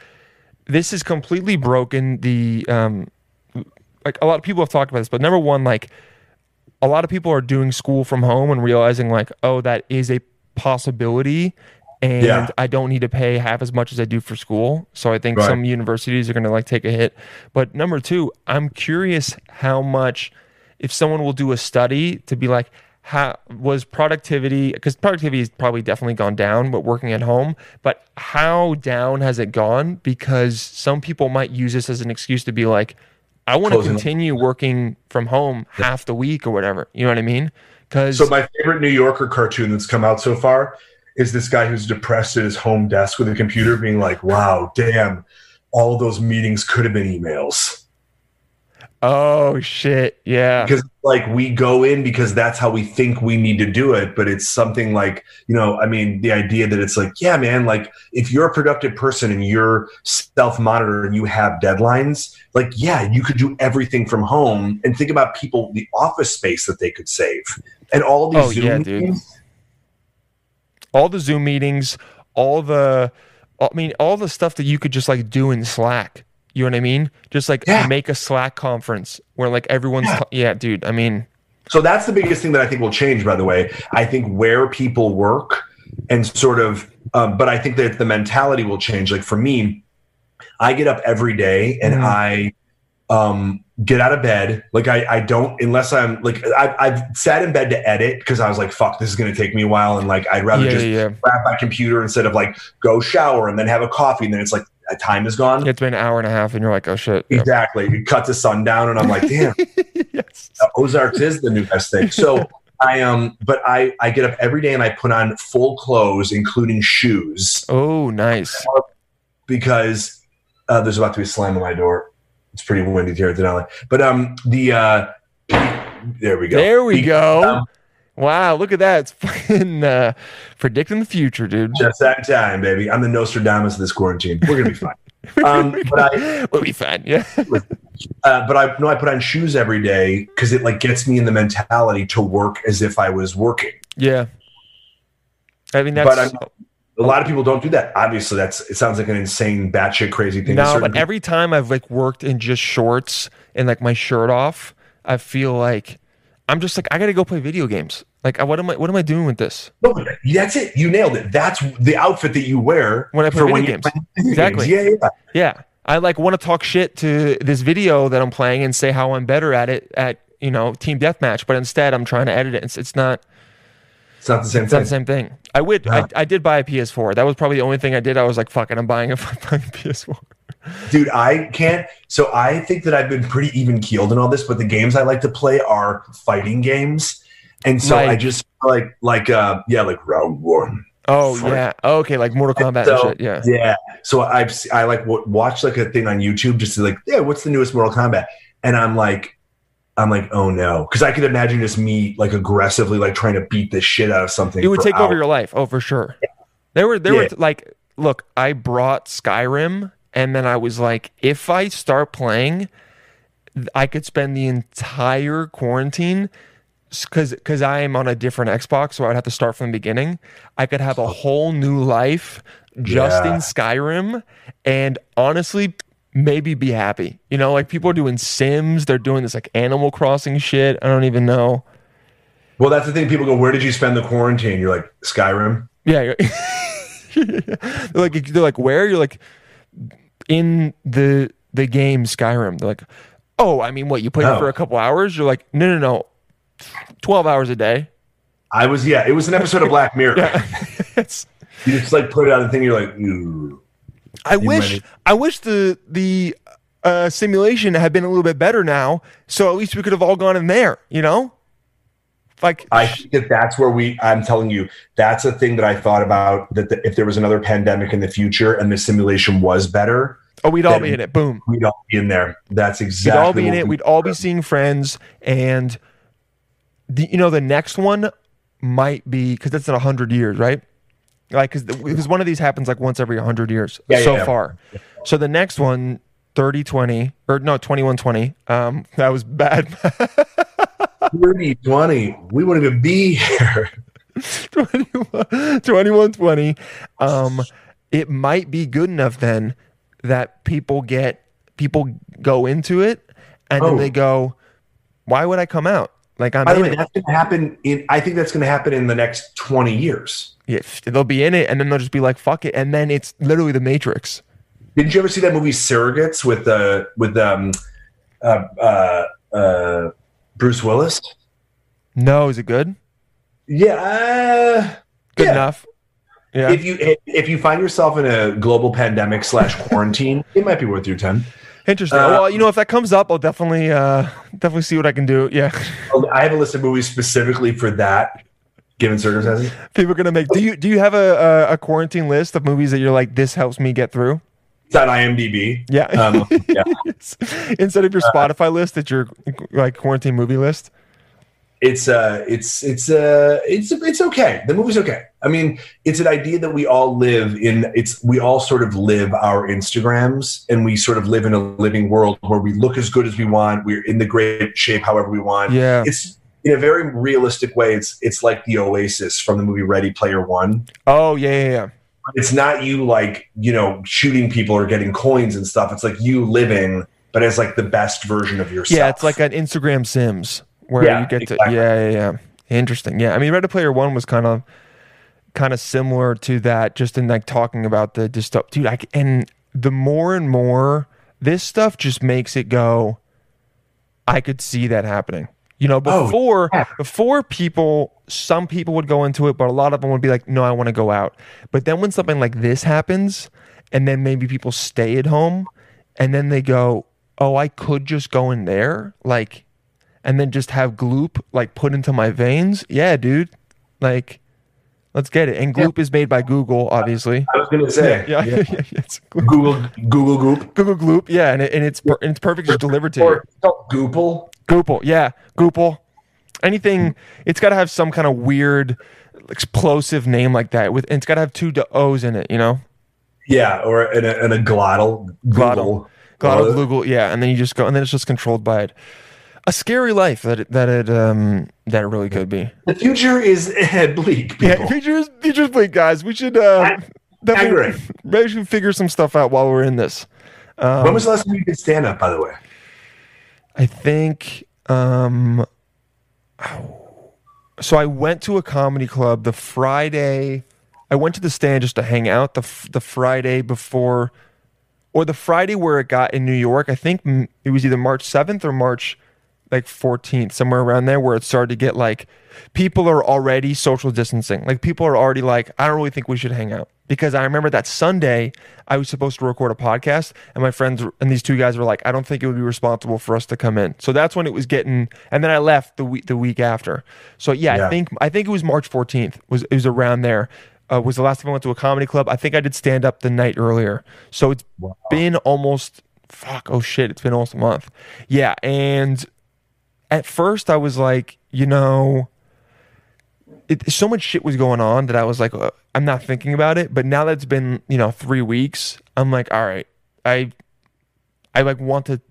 this has completely broken the. Um, like a lot of people have talked about this, but number one, like, a lot of people are doing school from home and realizing like, oh, that is a possibility. And Yeah. I don't need to pay half as much as I do for school. So I think Right. some universities are going to like take a hit. But number two, I'm curious how much, if someone will do a study to be like, how was productivity? Because productivity has probably definitely gone down, but working at home. But how down has it gone? Because some people might use this as an excuse to be like, I want to continue working from home half the week or whatever. You know what I mean? Because So my favorite New Yorker cartoon that's come out so far is this guy who's depressed at his home desk with a computer, being like, "Wow, damn, all those meetings could have been emails." Oh shit, yeah, Because like we go in because that's how we think we need to do it, but it's something like you know, I mean, the idea that it's like, yeah, man, like if you're a productive person and you're self-monitor and you have deadlines, like yeah, you could do everything from home and think about people, the office space that they could save, and all these Oh, Zoom yeah, dude. all the Zoom meetings, all the, I mean, all the stuff that you could just like do in Slack. You know what I mean? Just like Yeah. make a Slack conference where like everyone's, Yeah. yeah, dude. I mean, So that's the biggest thing that I think will change. By the way, I think where people work and sort of, um, but I think that the mentality will change. Like for me, I get up every day and Mhm. I um, get out of bed. Like I, I don't unless I'm like I, I've sat in bed to edit because I was like, fuck, this is going to take me a while, and like I'd rather yeah, just yeah, grab my computer instead of like go shower and then have a coffee and then it's like time is gone. It's been an hour and a half, and you're like, oh shit. Exactly. It cuts the sun down, and I'm like, damn. yes. Ozarks is the new best thing. So I um, but I I get up every day and I put on full clothes, including shoes, Oh, nice. because uh, there's about to be a slam on my door. It's pretty windy here at Denali. But um, the uh, there we go. There we Be- go. um, wow, look at that. It's fucking uh, predicting the future, dude. Just that time, baby. I'm the Nostradamus of this quarantine. We're gonna be fine. Um, but I, we'll be fine. Yeah. uh, but I no, I put on shoes every day because it like gets me in the mentality to work as if I was working. Yeah. I mean, that's. But I'm- A lot of people don't do that. Obviously, that's it sounds like an insane, batshit crazy thing. No, but every time I've like worked in just shorts and like my shirt off, I feel like I'm just like I gotta go play video games. Like, what am I? What am I doing with this? No, that's it. You nailed it. That's the outfit that you wear When I play for video when games. video Exactly. games. Yeah, yeah. Yeah, I like want to talk shit to this video that I'm playing and say how I'm better at it at you know team deathmatch, but instead I'm trying to edit it. It's, it's not. It's not the same It's not thing. the same thing. I would. Yeah. I, I did buy a PS4. That was probably the only thing I did. I was like, "Fuck it, I'm buying a, buying a PS4." Dude, I can't. So I think that I've been pretty even keeled in all this, but the games I like to play are fighting games. And so I just like, like, uh, yeah, like round one. Oh For- yeah. Okay, like Mortal Kombat and So, shit. Yeah. Yeah. So I've, I like w- watch like a thing on YouTube just to like, yeah, what's the newest Mortal Kombat? And I'm like, I'm like, oh no, because I could imagine just me like aggressively like trying to beat the shit out of something. It would take over your life. Oh, for sure. There were there Yeah. were like, look, I brought Skyrim, and then I was like, if I start playing, I could spend the entire quarantine because because I am on a different Xbox, so I'd have to start from the beginning. I could have a whole new life just Yeah. in Skyrim, and honestly. Maybe be happy. You know, like people are doing Sims, they're doing this like Animal Crossing shit. I don't even know. Well, that's the thing. People go, "Where did you spend the quarantine?" You're like, "Skyrim." Yeah. you're- they're like they're like where you're like in the the game Skyrim. They're like, oh, I mean, what you played it Oh. for a couple hours? You're like, no, no, no. twelve hours a day. I was yeah. It was an episode of Black Mirror. It's, You just like put it on the thing. You're like, ooh. I wish ready? I wish the the uh, simulation had been a little bit better now, so at least we could have all gone in there. You know, like I think that that's where we. I'm telling you, that's a thing that I thought about. That the, if there was another pandemic in the future and the simulation was better, oh, we'd all be in it. Boom. we'd all be in there. That's exactly. We'd all be in it. we- We'd all be seeing friends, and the you know the next one might be because that's in a hundred years, right? Like because because one of these happens like once every hundred years Yeah, so yeah, yeah. far. So the next one. 30 20 or no 21 20 um that was bad 30, 20. We wouldn't even be here. 21 21 20 um it might be good enough then that people get people go into it and then Oh. they go why would i come out like i'm By the way, that's going to happen. In I think that's going to happen in the next 20 years. Yeah, they'll be in it and then they'll just be like fuck it and then it's literally the matrix Didn't you ever see that movie Surrogates with uh, with um, uh, uh, uh, Bruce Willis? no is it good Yeah. Uh, good yeah. enough yeah If you if, if you find yourself in a global pandemic slash quarantine, it might be worth your time. interesting uh, well you know if that comes up i'll definitely uh definitely see what i can do yeah I have a list of movies specifically for that, given circumstances. people are gonna make do you do you have a, a a quarantine list of movies that you're like this helps me get through It's on IMDb. yeah Um, yeah. instead of your Spotify list, it's your like quarantine movie list. it's uh it's it's uh it's it's okay the movie's okay i mean it's an idea that we all live in it's we all sort of live our instagrams and we sort of live in a living world where we look as good as we want we're in the great shape however we want Yeah, it's in a very realistic way it's it's like the oasis from the movie ready player one Oh yeah, yeah, yeah. It's not you like you know shooting people or getting coins and stuff it's like you living but as like the best version of yourself Yeah, it's like an Instagram Sims where Yeah, you get exactly. to. Yeah, yeah, yeah. Interesting. Yeah, I mean, Ready Player One was kind of kind of similar to that, just in like talking about the dystop. Dude, I and the more and more this stuff just makes it go. I could see that happening. You know, Oh, before yeah. before people, some people would go into it, but a lot of them would be like, "No, I want to go out." But then when something like this happens, and then maybe people stay at home, and then they go, "Oh, I could just go in there," like, and then just have Gloop like put into my veins. Yeah, dude, like, let's get it. And Gloop is made by Google, obviously. i was gonna say Yeah, yeah, yeah. it's google google goop Google Gloop, yeah, and, it, and it's per- and it's perfect just delivered to or it's called goople yeah, Goople. Anything, it's got to have some kind of weird, explosive name like that. With and it's got to have two O's in it, you know. Yeah, or in a, in a glottal. Glottal. Glottal Uh, Google, yeah, and then you just go, and then it's just controlled by it. A scary life that it, that it um that it really could be. The future is eh, bleak. People. Yeah, features features bleak, guys. We should uh, definitely Accurate. maybe we should figure some stuff out while we're in this. Um, when was the last time you did stand up? By the way, I think um so I went to a comedy club the Friday I went to the stand just to hang out the the Friday before or the Friday where it got in New York. I think it was either March 7th or March like 14th somewhere around there where it started to get like people are already social distancing. Like people are already like I don't really think we should hang out because I remember that Sunday I was supposed to record a podcast and my friends and these two guys were like I don't think it would be responsible for us to come in. So that's when it was getting and then I left the week the week after. So yeah, I think I think it was March 14th was it was around there. Uh, was the last time I went to a comedy club. I think I did stand up the night earlier. So it's been almost fuck oh shit, it's been almost a month. Yeah, and at first I was like, you know, it, so much shit was going on that I was like, uh, I'm not thinking about it. But now that it's been, you know, three weeks, I'm like, all right, I, I like want to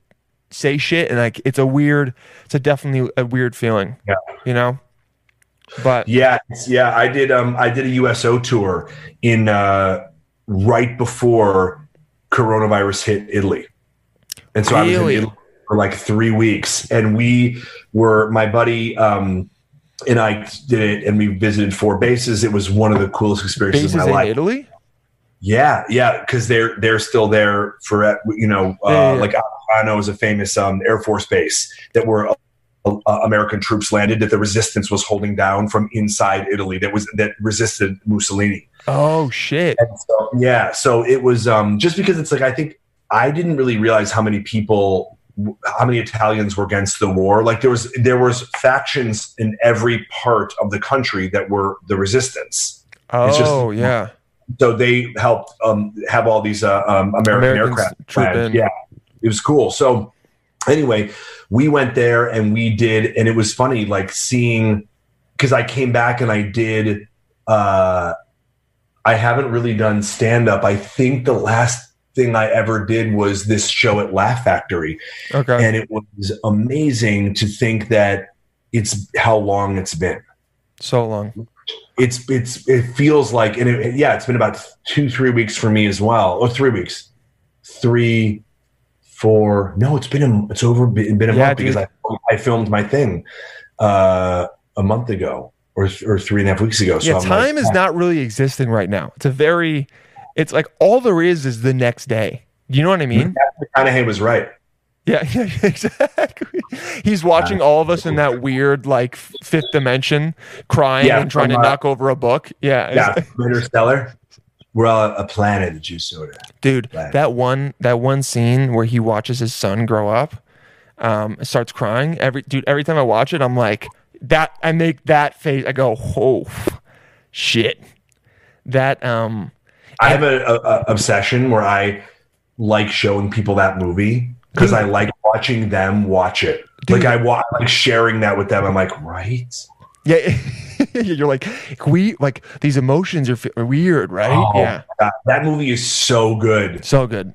say shit, and like it's a weird, it's a definitely a weird feeling, Yeah. you know. But yeah, yeah. I did. Um, I did a USO tour in uh, right before coronavirus hit Italy, and so I was in Italy for like three weeks, and we were my buddy. Um, and I did it, and we visited four bases. It was one of the coolest experiences bases of my in life. Italy, Yeah, yeah, because they're they're still there for you know, uh, Yeah, yeah, like Aviano is a famous um, Air Force base that were uh, American troops landed that the resistance was holding down from inside Italy that was that resisted Mussolini. Oh shit. And so, yeah, so it was um, just because it's like I think I didn't really realize how many people, how many Italians were against the war. Like there was there was factions in every part of the country that were the resistance. It's just- Oh yeah. So they helped um, have all these uh, um, American Americans aircraft. troop land. in. Yeah, it was cool. So anyway, we went there and we did, and it was funny, like seeing because I came back and I did. Uh, I haven't really done stand up. I think the last thing I ever did was this show at Laugh Factory, Okay. and it was amazing to think that it's how long it's been so long. it's it's it feels like and it, yeah it's been about two three weeks for me as well or three weeks three four no it's been a it's over been a Yeah, month because. I, I filmed my thing uh a month ago or or three and a half weeks ago so yeah, I'm time like, is not really existing right now. It's a very it's like all there is is the next day. You know what I mean? McConaughey was right Yeah, yeah, exactly. He's watching all of us in that weird like fifth dimension, crying Yeah, and trying to uh, knock over a book. Yeah, yeah Interstellar we're all a planet of juice soda dude, that one that one scene where he watches his son grow up, um, starts crying. Every dude, every time I watch it, I'm like that. I make that face. I go, oh, shit. That um, I have a, a, a obsession where I like showing people that movie because I like watching them watch it. Dude. Like I wa- like sharing that with them. I'm like, right? yeah, you're like we like these emotions are, f- are weird, right? Oh, yeah. God, that movie is so good. So good.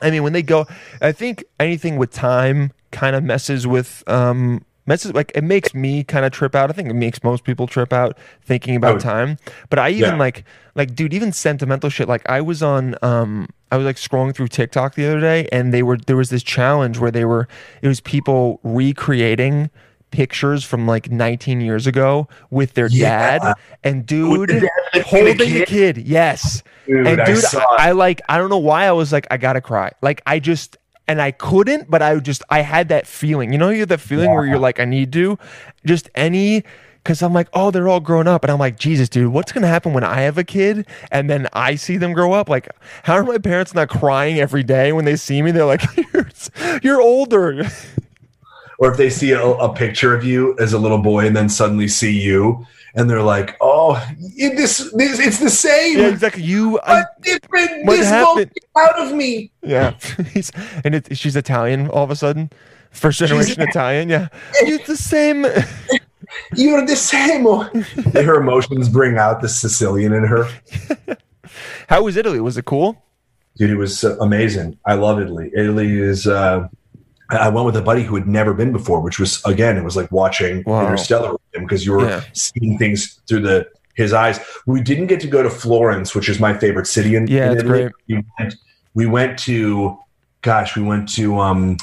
I mean, when they go, I think anything with time kind of messes with um messes like it makes me kind of trip out. I think it makes most people trip out thinking about Oh. time. But I even Yeah. like like dude, even sentimental shit. Like I was on um I was like scrolling through TikTok the other day and they were there was this challenge where they were it was people recreating pictures from like 19 years ago with their Yeah. dad and dude the dad the holding the kid? kid yes Dude, and dude, saw I. I like I don't know why I was like I gotta cry. Like I just and I couldn't, but I just I had that feeling. You know, you have that feeling where you're like I need to, just any. Because I'm like, oh, they're all grown up, and I'm like, Jesus, dude, what's gonna happen when I have a kid and then I see them grow up? Like, how are my parents not crying every day when they see me? They're like, you're, you're older. Or if they see a, a picture of you as a little boy and then suddenly see you and they're like, oh, this, this it's the same. yeah, exactly. You, I, different. What this happened? out of me. Yeah, and it, she's Italian all of a sudden, first generation Italian. Yeah, you're the same. You're the same. her emotions bring out the Sicilian in her. How was Italy? Was it cool? Dude, it was amazing. I love Italy. Italy is. Uh, I went with a buddy who had never been before, which was again, it was like watching Wow. Interstellar with him because you were Yeah. seeing things through the his eyes. We didn't get to go to Florence, which is my favorite city in, Yeah, in Italy. We went, we went to, gosh, we went to um,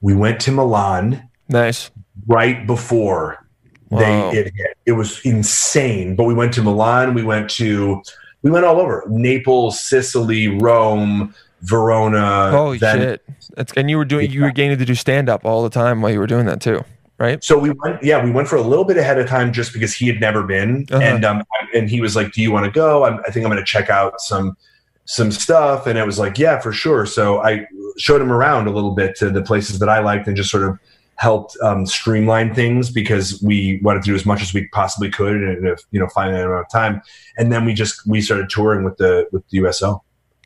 we went to Milan Nice. right before Wow. they it hit. It was insane. But we went to Milan. We went to we went all over Naples, Sicily, Rome, Verona. Oh shit! That's, and you were doing you were getting to do stand up all the time while you were doing that too, right? So we went, yeah, we went for a little bit ahead of time just because he had never been, Uh-huh. and um, and he was like, "Do you want to go?" I'm, I think I'm going to check out some some stuff, and it was like, "Yeah, for sure." So I showed him around a little bit to the places that I liked, and just sort of helped um, streamline things because we wanted to do as much as we possibly could in a you know finite amount of time, and then we just we started touring with the with the USO.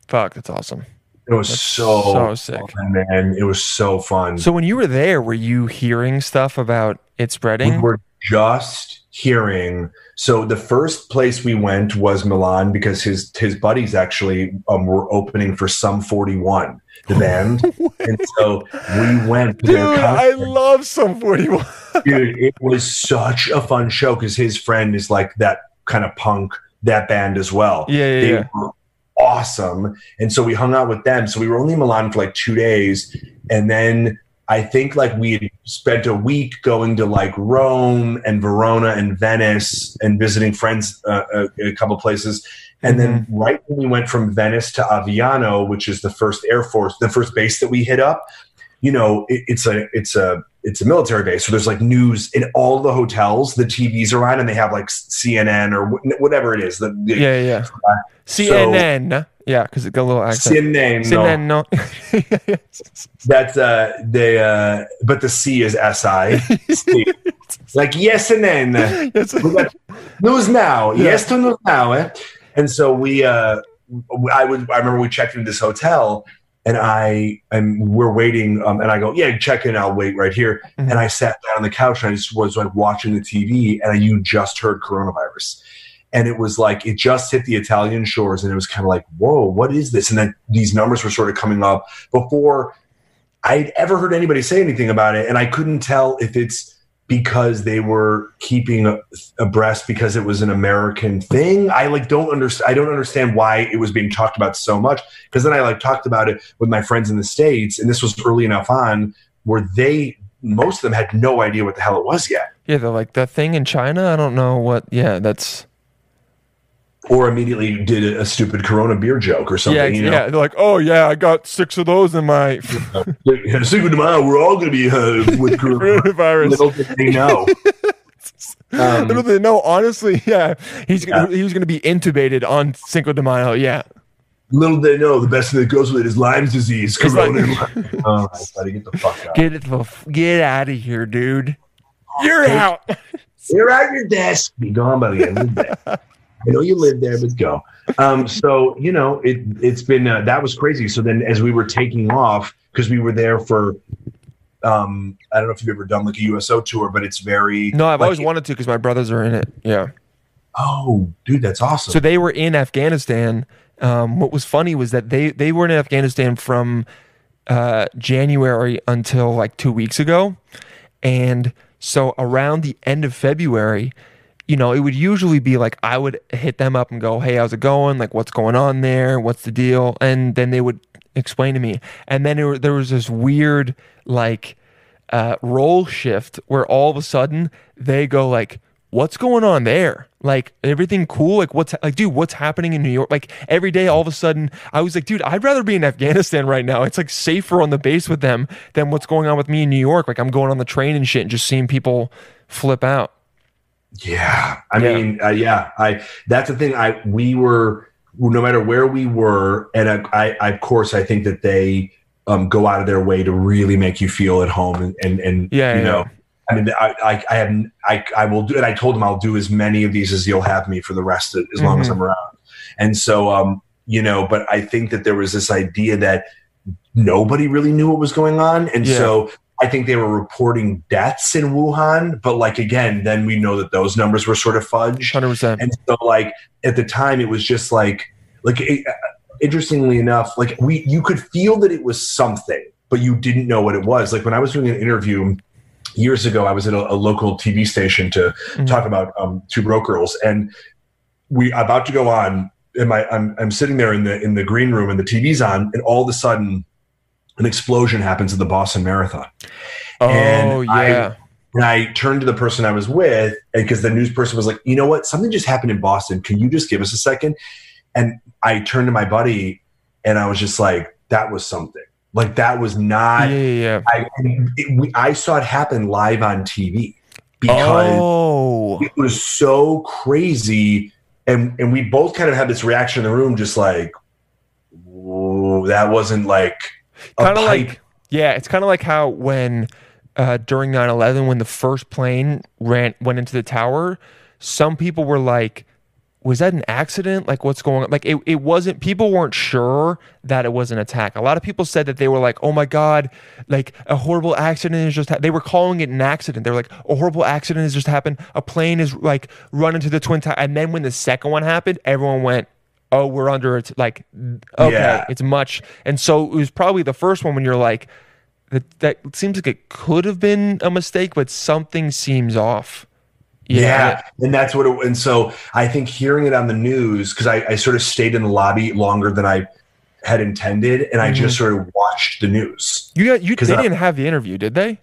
Fuck, that's awesome. It was so so sick. fun, man. It was so fun. So when you were there, were you hearing stuff about it spreading? we were just hearing so the first place we went was milan because his his buddies actually um, were opening for Sum 41 the band and so we went to Dude, I love Sum forty one. dude it was such a fun show because his friend is like that kind of punk that band as well Yeah, yeah, they yeah. were awesome. And so we hung out with them. So we were only in milan for like two days. And then i think like we had spent a week going to like rome and verona and venice and visiting friends uh, uh, a couple places. And then right when we went from venice to aviano which is the first air force the first base that we hit up you know it, it's a it's a it's a military base, so there's like news in all the hotels. The TVs are on, and they have like CNN or wh- whatever it is. The, the Yeah, yeah. CNN. yeah, because it got a little accent. CNN. CNN. No. That's uh they uh but the C is SI. C. like yes and then. News now. Yeah. Yes to news now, eh? And so we uh I would I remember we checked into this hotel and I and we're waiting um, and I go, Yeah, check in, I'll wait right here. Mhm. And I sat down on the couch and I just was like watching the TV and I, you just heard coronavirus. And it was like it just hit the Italian shores, and it was kind of like, whoa, what is this? And then these numbers were sort of coming up before I'd ever heard anybody say anything about it, and I couldn't tell if it's because they were keeping abreast because it was an American thing. I like don't understand. I don't understand why it was being talked about so much. Because then I like talked about it with my friends in the states, and this was early enough on where they most of them had no idea what the hell it was yet, Yeah, they're like that thing in China. I don't know what. Yeah, that's. Or immediately did a, a stupid Corona beer joke or something. yeah, you know? yeah. They're like, oh yeah, I got six of those in my Secret tomorrow, we're all going to be uh, with Corona. coronavirus. Little did they know. Um, Little did they know, honestly, yeah, he's Yeah. he was going to be intubated on Cinco de Mayo. Yeah, Little did they know the best thing that goes with it is Lyme's disease. It's like- Corona. oh, buddy, get the fuck out. get it, the f- get out of here, dude. You're out. You're at your desk. Be gone by the end of the day. I know you live there, but go. Um, so you know it. It's been uh, that was crazy. So then, as we were taking off, because we were there for, um, I don't know if you've ever done like a USO tour, but it's very No, I've like- always wanted to because my brothers are in it. Yeah. Oh, dude, that's awesome. So they were in Afghanistan. Um, what was funny was that they they were in Afghanistan from uh, January until like two weeks ago, and so around the end of February, you know, it would usually be like I would hit them up and go, "Hey, how's it going? Like, what's going on there? What's the deal?" And then they would explain to me, and then there, there was this weird like uh, role shift where all of a sudden they go like, "What's going on there? Like everything cool? Like what's like, dude? What's happening in New York? Like every day, all of a sudden, I was like, dude, I'd rather be in Afghanistan right now. It's like safer on the base with them than what's going on with me in New York. Like I'm going on the train and shit and just seeing people flip out. Yeah, I Yeah. mean, uh, yeah, I. That's the thing. I we were no matter where we were, and I, I, of course, I think that they um, go out of their way to really make you feel at home, and and, and Yeah, you yeah. know, I mean, I, I, I have, I, I will do, and I told him I'll do as many of these as you'll have me for the rest of as long as Mhm. I'm around, and so, um, you know, but I think that there was this idea that nobody really knew what was going on, and Yeah. so I think they were reporting deaths in Wuhan, but like again, then we know that those numbers were sort of fudged. Hundred percent. And so, like at the time, it was just like, like it, interestingly enough, like we you could feel that it was something, but you didn't know what it was. Like when I was doing an interview years ago, I was at a, a local TV station to Mhm. talk about um, two broke girls, and we about to go on. And my, I'm I'm sitting there in the in the green room, and the TV's on, and all of a sudden, an explosion happens at the Boston Marathon. Oh and I- yeah. And I turned to the person I was with, because the news person was like, you know what? Something just happened in Boston. Can you just give us a second? And I turned to my buddy and I was just like, that was something. Like, that was not. yeah, yeah. I, it, we, I saw it happen live on TV because Oh, it was so crazy. And, and we both kind of had this reaction in the room, just like, whoa, that wasn't like kind of like yeah it's kind of like how when uh, during 9-11 when the first plane ran went into the tower some people were like was that an accident? Like what's going on? Like it, it wasn't people weren't sure that it was an attack. A lot of people said that they were like oh my god like a horrible accident has just ha-. they were calling it an accident. They were like a horrible accident has just happened. A plane is like run into the twin tower and then when the second one happened everyone went oh we're under it like okay Yeah. it's much and so it was probably the first one when you're like that that seems like it could have been a mistake but something seems off Yeah. And that's what it, and so I think hearing it on the news, because I, I sort of stayed in the lobby longer than I had intended, and I Mm-hmm. just sort of watched the news. you got you they I- didn't have the interview did they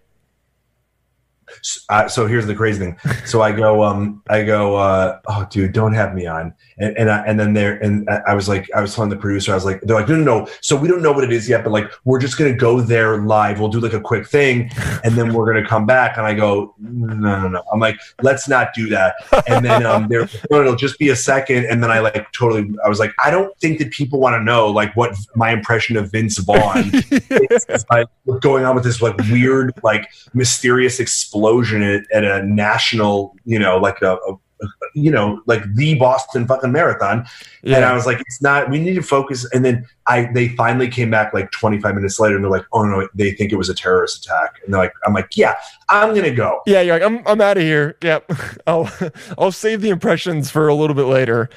uh, so here's the crazy thing. So I go, um, I go, uh, oh, dude, don't have me on. And and, I, and then there, and I was like, I was telling the producer, I was like, they're like, no, no, no. So we don't know what it is yet, but like, we're just gonna go there live. We'll do like a quick thing, and then we're gonna come back. And I go, no, no, no. I'm like, let's not do that. And then um, they're, no, it'll just be a second. And then I like totally, I was like, I don't think that people want to know like what my impression of Vince Vaughn is like what's going on with this like weird, like mysterious explosion at, at a national, you know, like a, a you know, like the Boston fucking marathon. And I was like, it's not, we need to focus. And then I, they finally came back like 25 minutes later and they're like, oh no, they think it was a terrorist attack. And they're like, I'm like, yeah, I'm going to go. Yeah, you're like, I'm I'm out of here. Yep. I'll I'll save the impressions for a little bit later.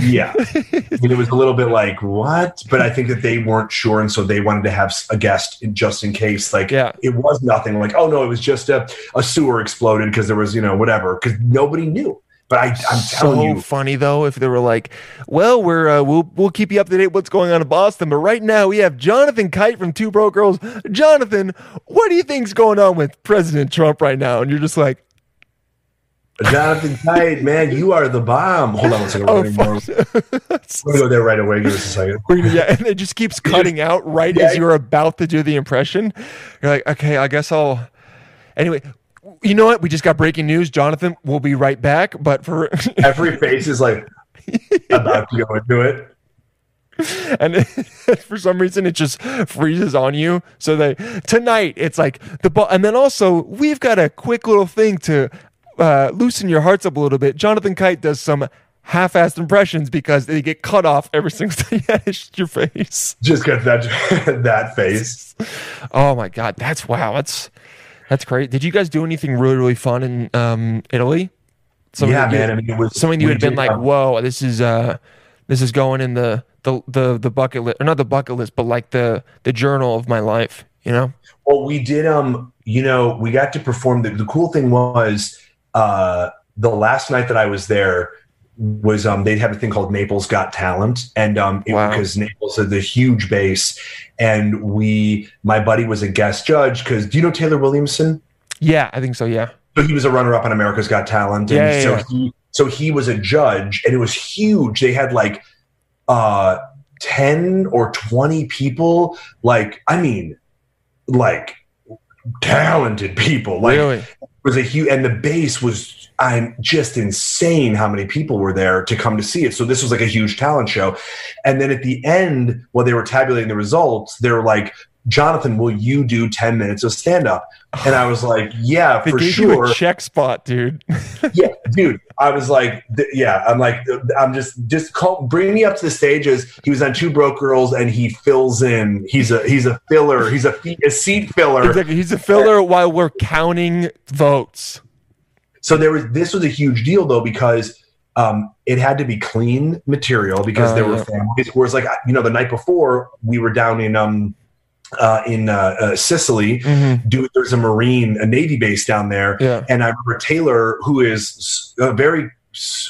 Yeah. and it was a little bit like, what? But I think that they weren't sure. And so they wanted to have a guest in- just in case. Like, Yeah. it was nothing like, oh no, it was just a, a sewer exploded because there was, you know, whatever, because nobody knew. But I, I'm telling so you, funny though if they were like, "Well, we're uh, we'll we'll keep you up to date what's going on in Boston, but right now we have Jonathan Kite from Two Broke Girls. Jonathan, what do you think's going on with President Trump right now?" And you're just like, Jonathan Kite, man, you are the bomb. Hold on one second. "Oh, We're gonna fuck." we're go there right away. Give us a second. Yeah, and it just keeps cutting out right Yeah. as you're about to do the impression. You're like, okay, I guess I'll. Anyway, you know what? We just got breaking news. Jonathan, we'll be right back. But for Every face is like about to go into it. and for some reason it just freezes on you. So they tonight it's like the ball, and then also we've got a quick little thing to uh, loosen your hearts up a little bit. Jonathan Kite does some half-assed impressions because they get cut off every single time you your face. Just got that that face. Oh my god, that's wow, that's that's great. Did you guys do anything really really fun in um, Italy? Something yeah, that you- man. I mean, it was something you have been did, like, um, "Whoa, this is uh, this is going in the the the the bucket list, or not the bucket list, but like the the journal of my life." You know? Well, we did. Um, you know, we got to perform. The, the cool thing was, uh, the last night that I was there was um they'd have a thing called Naples Got Talent, and um it- Wow. because Naples had the huge base, and we my buddy was a guest judge because do you know Taylor Williamson? Yeah, I think so. Yeah. So he was a runner up on America's Got Talent, and Yeah, yeah, so yeah. he so he was a judge, and it was huge. They had like uh ten or twenty people. Like I mean, like talented people. Like really? was a huge, and the base was I'm just insane how many people were there to come to see it. So this was like a huge talent show, and then at the end, while they were tabulating the results, they were like. Jonathan, will you do 10 minutes of stand up? And I was like, yeah, They for gave sure you a check spot, dude. yeah, dude. I was like, th- yeah, I'm like, I'm just, just call, bring me up to the stages. He was on Two Broke Girls, and he fills in. He's a, he's a filler. He's a, a seat filler. exactly. He's a filler while we're counting votes. So there was, this was a huge deal though because um, it had to be clean material because Oh, there were yeah. families. Whereas, like, you know, the night before we were down in, um, uh, in uh, uh, Sicily. Mhm. Do there's a Marine, a Navy base down there, Yeah. And I remember Taylor, who is a very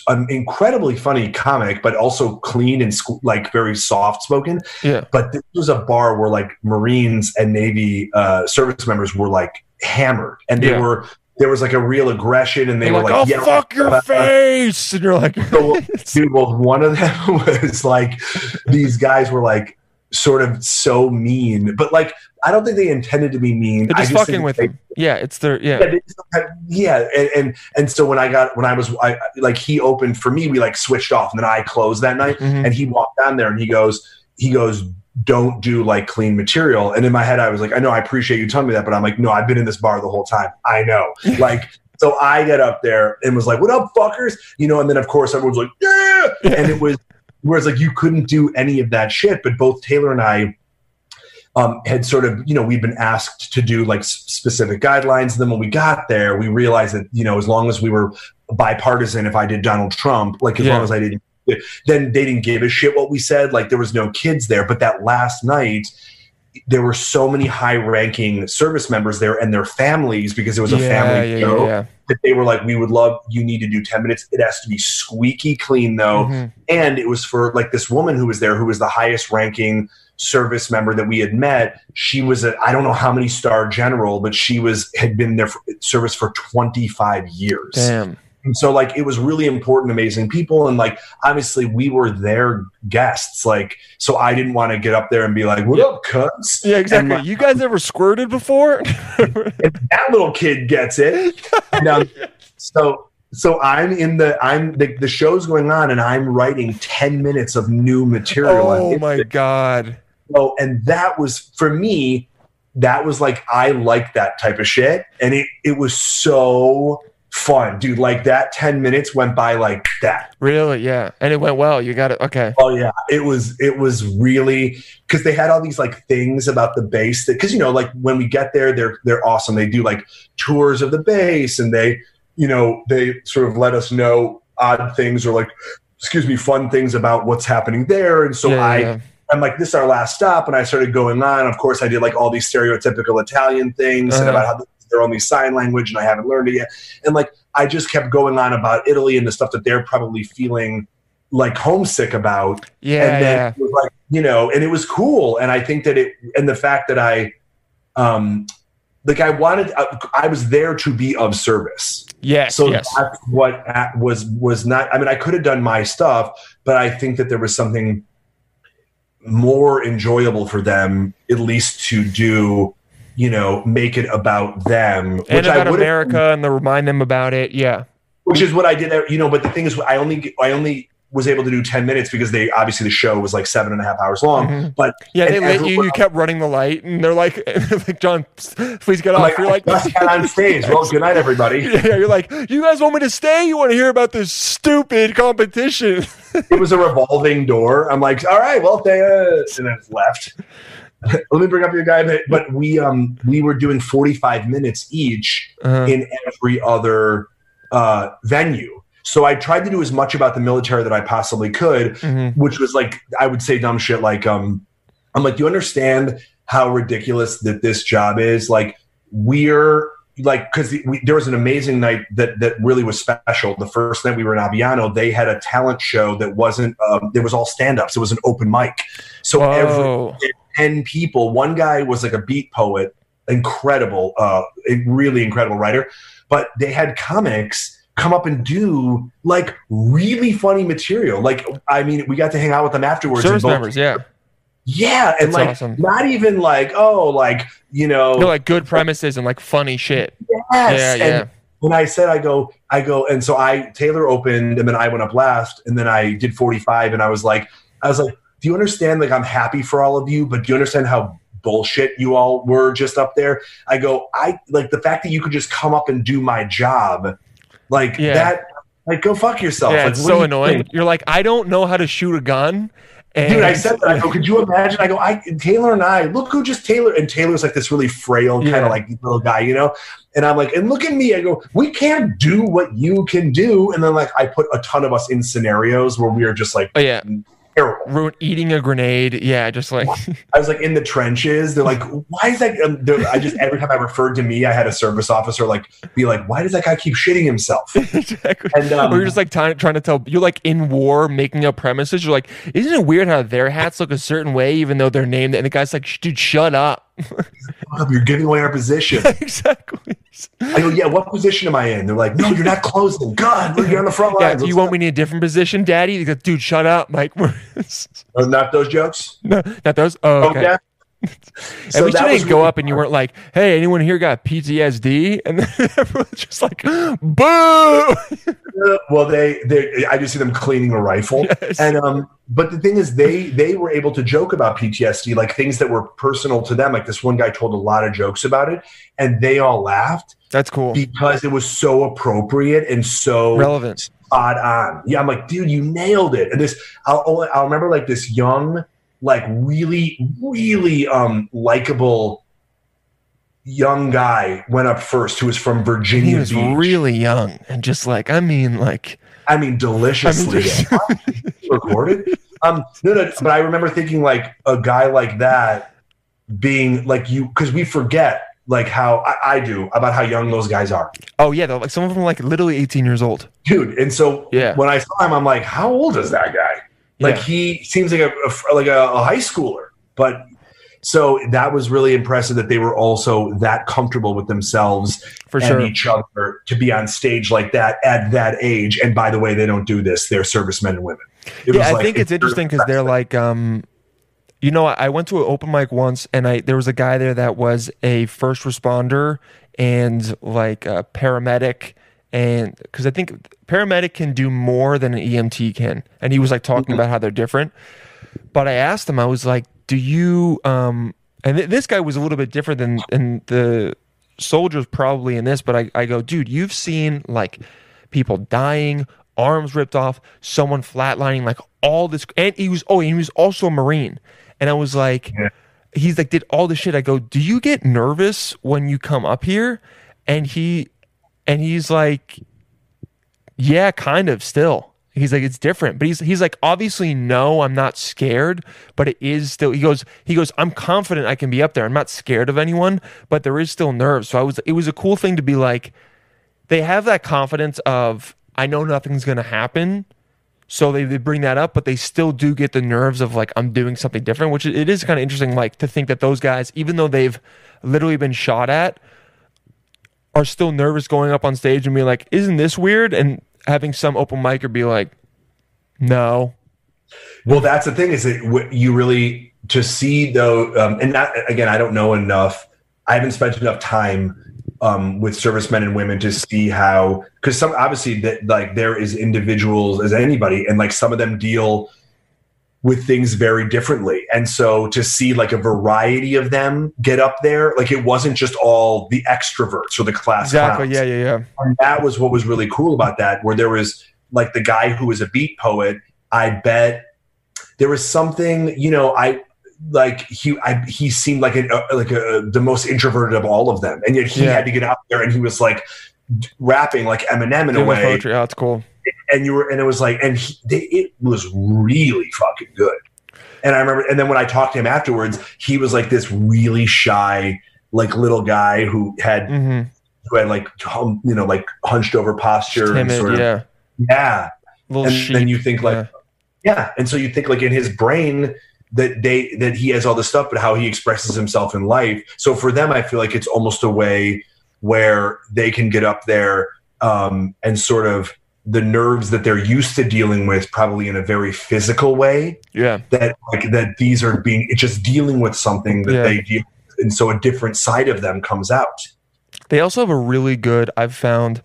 an incredibly funny comic, but also clean and squ- like very soft spoken. Yeah. But this was a bar where like Marines and Navy uh, service members were like hammered, and they Yeah. were there was like a real aggression, and they They're were like, like, "Oh, fuck your about- face," and you're like, So, dude, well, one of them was like, these guys were like sort of so mean, but like I don't think they intended to be mean. They're I just just fucking with they- him. Yeah, it's their yeah. yeah, they just don't have- yeah, and, and and so when I got when I was I like he opened for me, we like switched off, and then I closed that night, Mhm. and he walked down there and he goes he goes don't do like clean material, and in my head I was like I know I appreciate you telling me that, but I'm like no I've been in this bar the whole time I know like. So I get up there and was like, "What up, fuckers?" You know, and then of course everyone's like, "Yeah!" And it was whereas like you couldn't do any of that shit. But both Taylor and I um, had sort of, you know, we've been asked to do like s- specific guidelines. And then when we got there, we realized that, you know, as long as we were bipartisan, if I did Donald Trump, like as Yeah. long as I didn't, then they didn't give a shit what we said. Like there was no kids there. But that last night, there were so many high ranking service members there and their families because it was a family yeah, show yeah, yeah. that they were like, we would love you need to do 10 minutes. It has to be squeaky clean though. Mhm. And it was for like this woman who was there who was the highest ranking service member that we had met. She was a I don't know how many star general, but she was had been there for service for 25 years. Damn. And so like it was really important, amazing people. And like obviously we were their guests. Like, so I didn't want to get up there and be like, What up, cuz? Yeah, exactly. You guys ever squirted before? that little kid gets it. Now, so so I'm in the I'm the, the show's going on and I'm writing 10 minutes of new material. oh my god. Oh, and that was for me, that was like I like that type of shit. And it it was so fun. Dude, like that 10 minutes went by like that. Really? Yeah. And it went well. You got it. Okay. Oh yeah, it was it was really because they had all these like things about the base that because you know like when we get there they're they're awesome. They do like tours of the base and they you know they sort of let us know odd things or like excuse me fun things about what's happening there. And so yeah, I yeah. I'm like this is our last stop and I started going on. Of course I did like all these stereotypical Italian things Uh-huh. about how they're only sign language and I haven't learned it yet. And like I just kept going on about Italy and the stuff that they're probably feeling like homesick about Yeah, and then yeah. it was like you know and it was cool and i think that it and the fact that i um like i wanted I, I was there to be of service Yes, so yes. that's what a- was was not i mean i could have done my stuff but i think that there was something more enjoyable for them at least to do you know make it about them and i about would've- America and to remind them about it. Yeah. which is what I did. You know, but the thing is, I only I only was able to do ten minutes because they obviously the show was like seven and a half hours long. Mhm. But Yeah, they lit you. You kept running the light, and they're like, like John, please get I'm off. like, you're like, I just got on stage. Well, good night, everybody. yeah, you're like, you guys want me to stay? You want to hear about this stupid competition? It was a revolving door. I'm like, all right, well, they, uh, and then left. Let me bring up your guy. But- But we um we were doing 45 minutes each Uh, in every other uh, venue. So I tried to do as much about the military that I possibly could, mhm. which was like I would say dumb shit like um I'm like, do you understand how ridiculous that this job is? Like we're like because there was an amazing night that that really was special. The first night we were in Aviano, they had a talent show that wasn't um, it was all stand ups. It was an open mic. So every 10 people. One guy was like a beat poet, incredible, uh, a really incredible writer. But they had comics come up and do like really funny material. Like, I mean, we got to hang out with them afterwards. Service members, yeah. Yeah. And That's like, awesome. not even like, oh, like, you know, No, like good premises and like funny shit. yes. Yeah, And yeah. when I said I go, I go, and so I Taylor opened, and then I went up last, and then I did forty five, and I was like, I was like, do you understand? Like, I'm happy for all of you, but do you understand how bullshit you all were just up there? I go, I like the fact that you could just come up and do my job, like Yeah. that. Like, go fuck yourself. Yeah, like, it's so you annoying. think? You're like, I don't know how to shoot a gun. And Dude, I said that. I go, could you imagine? I go, I Taylor and I look who just Taylor and Taylor's like this really frail kind of like little guy, you know. And I'm like, and look at me. I go, we can't do what you can do. And then like I put a ton of us in scenarios where we are just like Oh yeah, terrible. Ru- eating a grenade. Yeah, just like I was like in the trenches. They're like, why is that? Um, I just every time I referred to me, I had a service officer like be like, why does that guy keep shitting himself? exactly. And um, or you're just like trying, trying to tell you're like in war making up premises. You're like, isn't it weird how their hats look a certain way even though they're named? And the guy's like, dude, shut up. You're giving away our position. exactly. I go, yeah. What position am I in? They're like, no, you're not closing. God, you're on the front Yeah, lines. you want me in a different position, Daddy? Like, dude, shut up, Mike. Oh, not those jokes. no, not those. Oh, okay. At least you didn't go up and you weren't like, "Hey, anyone here got PTSD?" And then everyone's just like, "Boo!" Well, they, they, I just see them cleaning a rifle, Yes. and um, but the thing is, they they were able to joke about PTSD, like things that were personal to them. Like this one guy told a lot of jokes about it, and they all laughed That's cool. because it was so appropriate and so Relevant. spot on. Yeah, I'm like, dude, you nailed it. And this, I'll, I'll remember like this young, like really, really um likable young guy went up first who was from Virginia. He was Beach. really young and just like, I mean, like, I mean, I mean, deliciously recorded. Um, no, no, but I remember thinking like a guy like that, being like you because we forget like how I, I do about how young those guys are, Oh yeah, they're like some of them are like literally 18 years old. dude. And so Yeah. when I saw him, I'm like, how old is that guy? Like Yeah. he seems like a, a- like a, a high schooler, but so that was really impressive that they were also that comfortable with themselves For and sure. each other to be on stage like that at that age. And by the way, they don't do this; they're servicemen and women. It yeah, was I like- think it's interesting because they're like, um, you know, I went to an open mic once, and I there was a guy there that was a first responder and like a paramedic, and because I think paramedic can do more than an EMT can, and he was like talking about how they're different. But I asked him, I was like, "Do you?" Um, and th- this guy was a little bit different than than the soldiers probably in this, but I, I go, dude, you've seen like people dying, arms ripped off, someone flatlining, like all this. And he was, oh, and he was also a Marine. And I was like, Yeah. he's like, did all this shit. I go, do you get nervous when you come up here? And he, and he's like, yeah, kind of still. He's like, it's different. But he's he's like, obviously, no, I'm not scared, but it is still he goes, he goes, I'm confident I can be up there. I'm not scared of anyone, but there is still nerves. So I was it was a cool thing to be like, they have that confidence of I know nothing's gonna happen. So they, they bring that up, but they still do get the nerves of like I'm doing something different, which it is kind of interesting, like to think that those guys, even though they've literally been shot at, are still nervous going up on stage and be like, "Isn't this weird?" And having some open micer be like, "No, Well, that's the thing is that you really to see though, um, and that again, I don't know enough. I haven't spent enough time um, with servicemen and women to see how because some obviously that like there is individuals as anybody, and like some of them deal with things very differently. And so to see like a variety of them get up there, like it wasn't just all the extroverts or the class exactly, clowns yeah, yeah, yeah." and that was what was really cool about that where there was like the guy who was a beat poet i bet there was something you know i like he I, he seemed like an, uh, like a, the most introverted of all of them and yet he Yeah. had to get out there and he was like rapping like eminem in a way poetry, oh, it's cool. And you were and it was like and he, they, it was really fucking good. And i remember and then when i talked to him afterwards he was like this really shy like little guy who had hmm who had like hum, you know like hunched over posture and sort of yeah, yeah. Little and sheep. then you think like yeah. yeah. And so you think like in his brain that they that he has all this stuff but how he expresses himself in life. So for them i feel like it's almost a way where they can get up there um, and sort of the nerves that they're used to dealing with probably in a very physical way yeah, that like that these are being it's just dealing with something that Yeah. they deal with, and so a different side of them comes out They also have a really good. I've found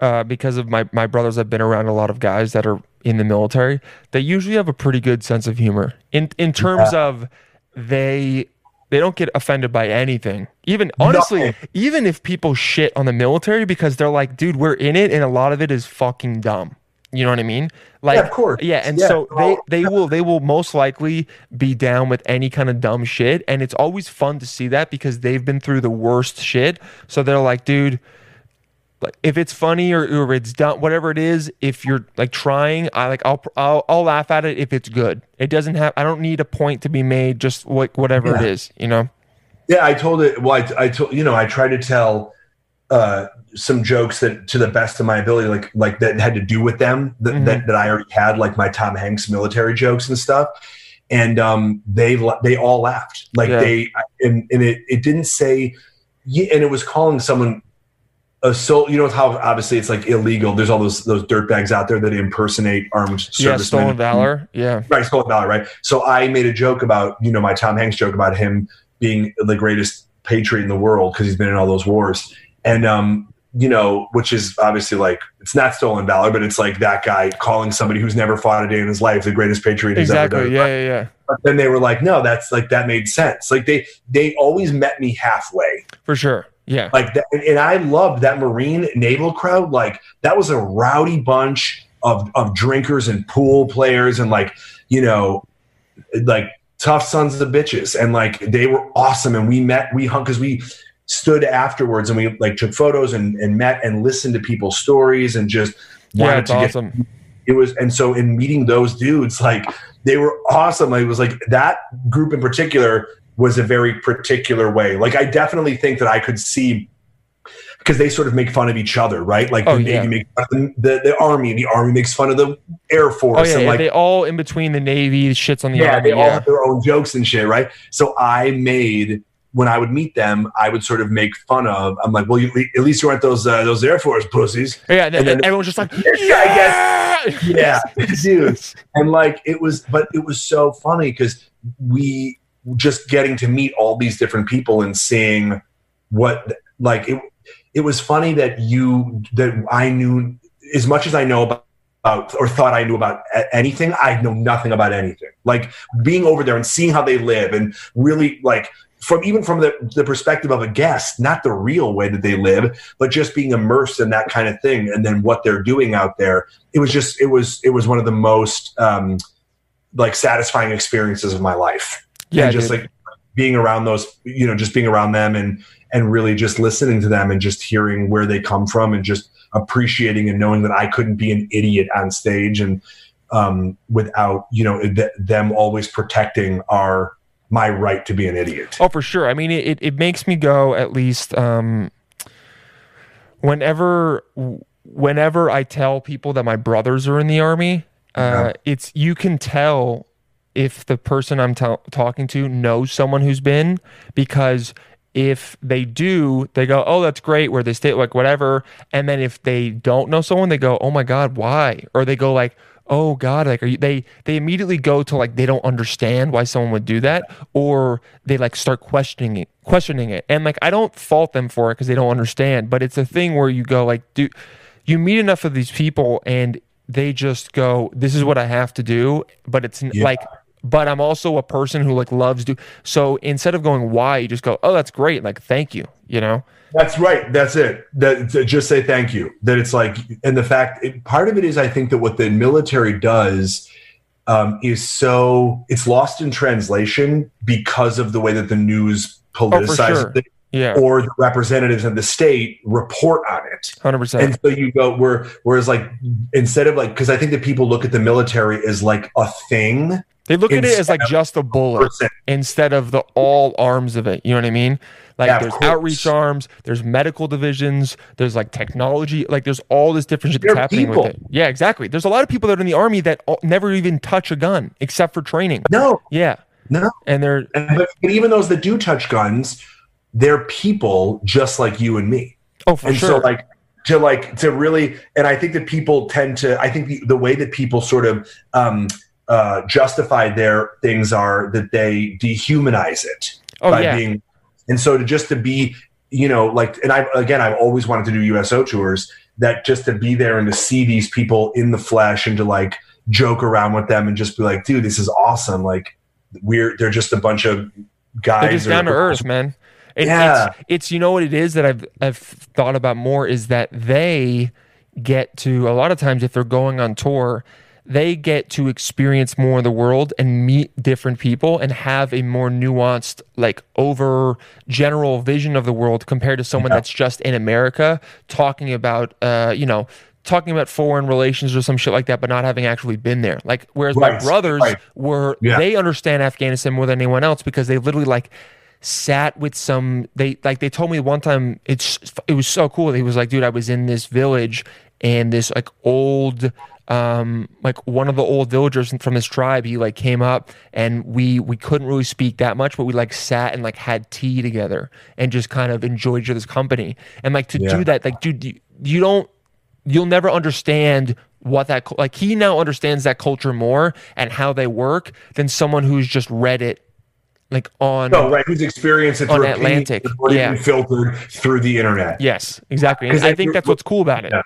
uh, because of my my brothers. I've been around a lot of guys that are in the military. They usually have a pretty good sense of humor in in terms of they they don't get offended by anything. Even honestly, Nothing. even if people shit on the military because they're like, dude, we're in it, and a lot of it is fucking dumb. You know what I mean? Like, of course. Yeah, and Yeah. so they they will they will most likely be down with any kind of dumb shit, and it's always fun to see that because they've been through the worst shit. So they're like, dude, like if it's funny or, or it's dumb, whatever it is, if you're like trying, I like I'll I'll, I'll laugh at it if it's good. It doesn't have. I don't need a point to be made. Just like whatever it Yeah. is, you know. Yeah, I told it. Well, I, I told you know I tried to tell uh, some jokes that to the best of my ability, like like that had to do with them that, Mhm. that that I already had, like my Tom Hanks military jokes and stuff. And um, they they all laughed, like Yeah. they and and it it didn't say, yeah, and it was calling someone a so you know how obviously it's like illegal. There's all those those dirtbags out there that impersonate armed service. Yeah, servicemen. stolen valor. Yeah, Right, Stolen Valor, right? So I made a joke about, you know, my Tom Hanks joke about him being the greatest patriot in the world because he's been in all those wars. And, um, you know, which is obviously like, it's not stolen valor, but it's like that guy calling somebody who's never fought a day in his life the greatest patriot he's ever exactly. done. Yeah, yeah, yeah, But then they were like, no, that's like, that made sense. Like they, they always met me halfway for sure. Yeah, like that and, i loved that marine naval crowd like that was a rowdy bunch of of drinkers and pool players and like you know like tough sons of bitches. And like they were awesome. And we met we hung because we stood afterwards and we like took photos and, and met and listened to people's stories and just yeah, it's to get awesome. it was and so in meeting those dudes like they were awesome. Like, it was like that group in particular was a very particular way. Like I definitely think that I could see because they sort of make fun of each other, right? Like Oh, the yeah. Navy makes fun of the, the, the Army, the Army makes fun of the Air Force. Oh yeah, and yeah, like, they all in between the Navy shits on the yeah, army. they all have their own jokes and shit, right? So I made when I would meet them, I would sort of make fun of. I'm like, well, you, at least you aren't those uh, those Air Force pussies. Yeah, and, And then- everyone's just like, I guess- yeah, Yeah, dude. And like it was, but it was so funny because we just getting to meet all these different people and seeing what like it. It was funny that you that I knew as much as I know about. About, or thought I knew about anything. I know nothing about anything. Like being over there and seeing how they live, and really like from even from the, the perspective of a guest, not the real way that they live, but just being immersed in that kind of thing, and then what they're doing out there. It was just it was it was one of the most um, like satisfying experiences of my life. Yeah, and just dude. like being around those, you know, just being around them and and really just listening to them and just hearing where they come from and just appreciating and knowing that I couldn't be an idiot on stage and um, without you know th- them always protecting our my right to be an idiot. Oh, for sure. I mean, it, it, makes me go at least um, whenever whenever I tell people that my brothers are in the army. Uh, Yeah. It's you can tell if the person I'm ta- talking to knows someone who's been because if they do, they go, "Oh, that's great," where they stay like whatever, and then if they don't know someone, they go, "Oh my god, why?" Or they go like, "Oh god, like are you?" They they immediately go to like they don't understand why someone would do that, or they like start questioning it, questioning it, and like I don't fault them for it because they don't understand, but it's a thing where you go like, "Dude, you meet enough of these people and." They just go, "This is what I have to do," but it's Yeah. like but I'm also a person who like loves do. So instead of going why, you just go, oh, that's great. Like, thank you. You know? That's right. That's it. That just say thank you. That it's like, and the fact, it, part of it is, I think that what the military does um, is so it's lost in translation because of the way that the news politicizes sure. it, Yeah, or the representatives of the state report on it. hundred percent. And so you go where, whereas like instead of like, because I think that people look at the military as like a thing. They look at it as like just a bullet instead of the all arms of it. You know what I mean? Like Yeah, there's course. outreach arms, there's medical divisions, there's like technology, like there's all this different shit that's They're happening people. with it. Yeah, exactly. There's a lot of people that are in the army that never even touch a gun except for training. No, Yeah, no. and they're And, but, but even those that do touch guns, they're people just like you and me. oh for and sure. so like to like to really and i think that people tend to i think the, the way that people sort of um uh justify their things are that they dehumanize it oh by yeah, being and so to just to be you know like and i again i've always wanted to do uso tours that just to be there and to see these people in the flesh and to like joke around with them and just be like dude this is awesome like we're they're just a bunch of guys they're just down to earth, man. It, Yeah. it's, it's you know what it is that I've I've thought about more is that they get to a lot of times if they're going on tour, they get to experience more of the world and meet different people and have a more nuanced, like over general vision of the world compared to someone Yeah. that's just in America talking about uh, you know, talking about foreign relations or some shit like that, but not having actually been there. Like whereas my brothers right. were Yeah. they understand Afghanistan more than anyone else because they literally like sat with some they like they told me one time it's it was so cool he was like dude i was in this village and this like old um like one of the old villagers from his tribe he like came up and we we couldn't really speak that much but we like sat and like had tea together and just kind of enjoyed each other's company and like to Yeah. do that like dude you, you don't you'll never understand what that like he now understands that culture more and how they work than someone who's just read it like on No, right. Who's experienced it On through Atlantic, yeah. filtered through the internet. yes exactly i think that's what's cool about it Yeah.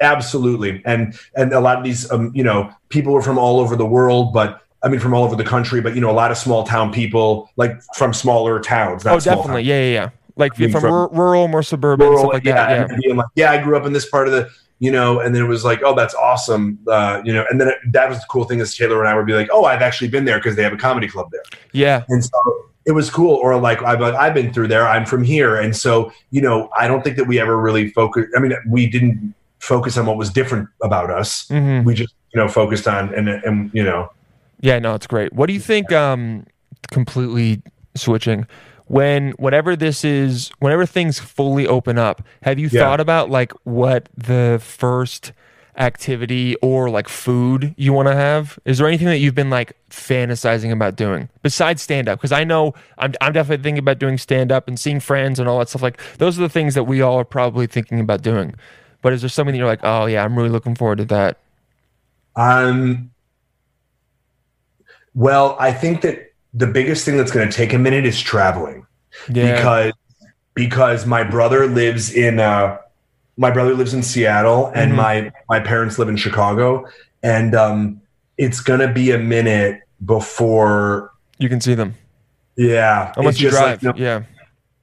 Absolutely, and and a lot of these, um, you know, people were from all over the world, but I mean, from all over the country, but you know, a lot of small town people, like from smaller towns. Oh definitely. yeah yeah yeah. Like mean, from, from- rur- rural more suburban Rural, like yeah, that yeah like, yeah, I grew up in this part of the, you know, and then it was like, oh, that's awesome, uh, you know, and then it, that was the cool thing is Taylor and I would be like, oh, I've actually been there because they have a comedy club there. yeah. And so it was cool or like I've, I've been through there i'm from here. And so you know i don't think that we ever really focused i mean we didn't focus on what was different about us hmm we just you know focused on and and you know yeah no it's great what do you think um completely switching. When whenever this is, whenever things fully open up, have you Yeah. thought about like what the first activity or like food you want to have? Is there anything that you've been like fantasizing about doing besides stand up? Because I know I'm I'm definitely thinking about doing stand up and seeing friends and all that stuff. Like those are the things that we all are probably thinking about doing. But is there something that you're like, oh yeah, I'm really looking forward to that? Um, well, I think that the biggest thing that's going to take a minute is traveling Yeah. because because my brother lives in uh, my brother lives in Seattle and Mhm. my my parents live in Chicago and um, it's going to be a minute before you can see them yeah unless you drive. like, no- yeah.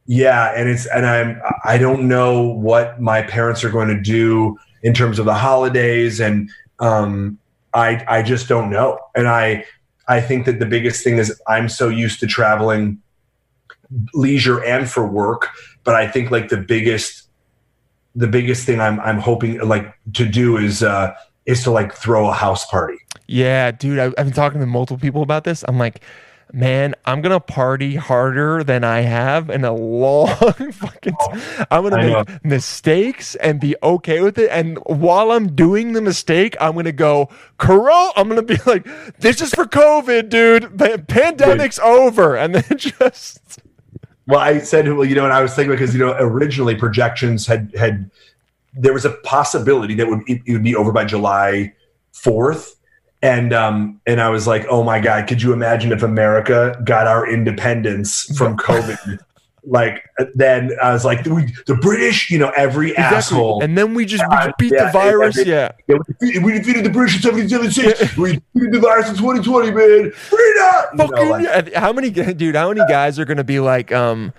Yeah, and it's and I'm I don't know what my parents are going to do in terms of the holidays, and um, I I just don't know. And I I think that the biggest thing is I'm so used to traveling, leisure and for work, but I think like the biggest the biggest thing I'm I'm hoping like to do is uh is to like throw a house party. Yeah, dude, I, I've been talking to multiple people about this. I'm like, man, I'm gonna party harder than I have in a long fucking. T- I'm gonna make mistakes and be okay with it. And while I'm doing the mistake, I'm gonna go, Corona. I'm gonna be like, this is for COVID, dude. Pa- pandemic's over, and then just. Well, I said, well, you know, and I was thinking because you know, originally projections had had there was a possibility that would it, it would be over by July fourth, and um, and I was like, oh my god, could you imagine if America got our independence from COVID? like then I was like, we, the British, you know, every asshole. And then we just we Uh, beat yeah, the virus. Yeah. Yeah, we defeated- we defeated the British in 1776. We defeated the virus in 2020, man. Freedom! You know, Fucking like- How many dude? How many guys are gonna be like um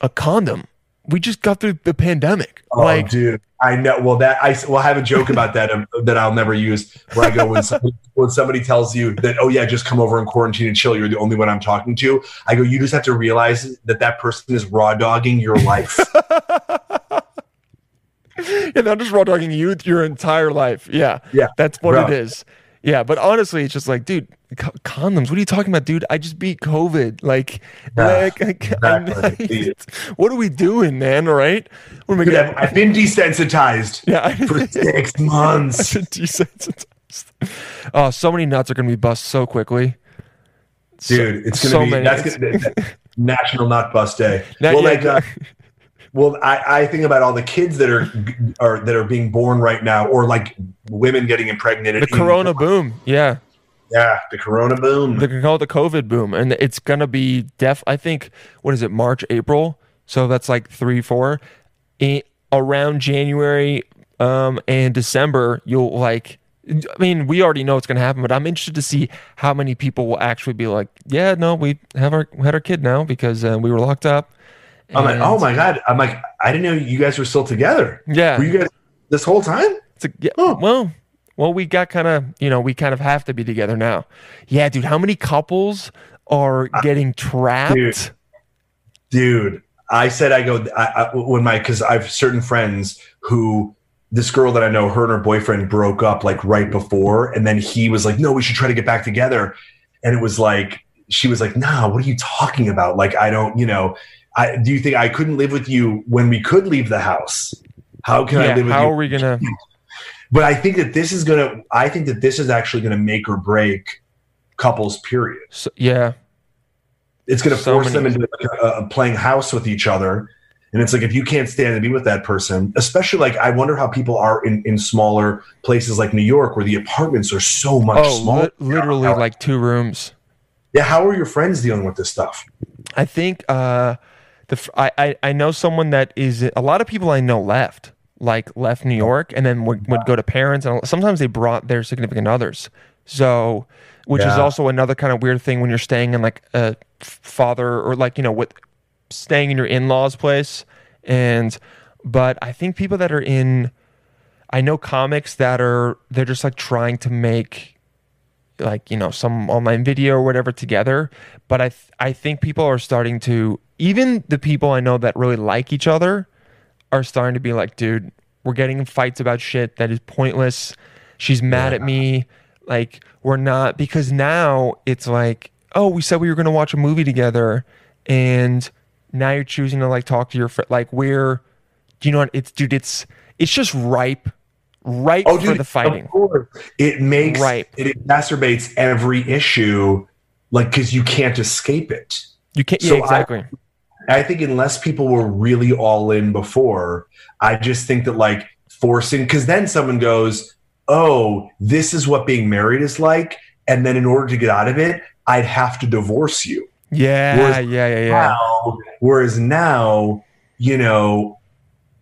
a condom? We just got through the pandemic. Oh, like dude, I know. Well, that I will have a joke about that um, that I'll never use. Where I go when somebody, when somebody tells you that, oh yeah, just come over and quarantine and chill. You're the only one I'm talking to. I go, you just have to realize that that person is raw dogging your life. and I'm just raw dogging you your entire life. Yeah. Yeah, That's what bro. it is. Yeah. But honestly, it's just like, dude, co- condoms. What are you talking about, dude? I just beat COVID. Like, Yeah, like, exactly. what are we doing, man? Right. What am I Dude, gonna? I've, I've been desensitized yeah. for six months. I've been desensitized. Oh, so many nuts are gonna be bust so quickly. So- Dude, it's gonna so be many. that's gonna, National Nut Bust Day. Now- well, yeah, like, uh, well, I, I think about all the kids that are are that are being born right now, or like women getting impregnated. the Corona boom. Yeah. yeah, the Corona boom. They can call it the COVID boom, and it's gonna be def. I think what is it, March, April? So that's like three, four. I- around January um, and December, you'll like. I mean, we already know it's gonna happen, but I'm interested to see how many people will actually be like, "Yeah, no, we have our we had our kid now because uh, we were locked up." I'm like, oh my god! I'm like, I didn't know you guys were still together. Yeah, Were you guys this whole time? It's a, yeah, Huh. well, well, we got kind of, you know, we kind of have to be together now. Yeah, dude, how many couples are getting trapped? Dude. Dude, I said I go I, I, when my because I have certain friends who this girl that I know, her and her boyfriend broke up like right before, and then he was like, "No, we should try to get back together," and it was like she was like, "Nah, what are you talking about? Like, I don't, you know, I do you think I couldn't live with you when we could leave the house? How can I live with how you?" are we gonna? But I think that this is gonna. I think that this is actually gonna make or break couples. Period. So, yeah, It's gonna So force many- them into like, a, a playing house with each other, and it's like if you can't stand to be with that person, especially like I wonder how people are in in smaller places like New York where the apartments are so much oh, smaller. li- literally like two rooms. yeah, how are your friends dealing with this stuff? I think uh, the I, I I know someone that is a lot of people I know left, like left New York, and then would, would go to parents, and sometimes they brought their significant others. So, which is also another kind of weird thing when you're staying in like a father or like you know with staying in your in laws' place, and but I think people that are in, I know comics that are they're just like trying to make like you know some online video or whatever together but i th- i think people are starting to even the people i know that really like each other are starting to be like dude we're getting in fights about shit that is pointless she's mad at me like we're not because now it's like oh we said we were going to watch a movie together and now you're choosing to like talk to your friend. Like where, do you know what? It's dude. It's it's just ripe, ripe Oh, for dude, the fighting. It makes Right. it exacerbates every issue, like because you can't escape it. You can't. So yeah, exactly. I think unless people were really all in before, I just think that like forcing because then someone goes, "Oh, this is what being married is like," and then in order to get out of it, I'd have to divorce you. yeah, whereas yeah, yeah, yeah. Now, whereas now, you know,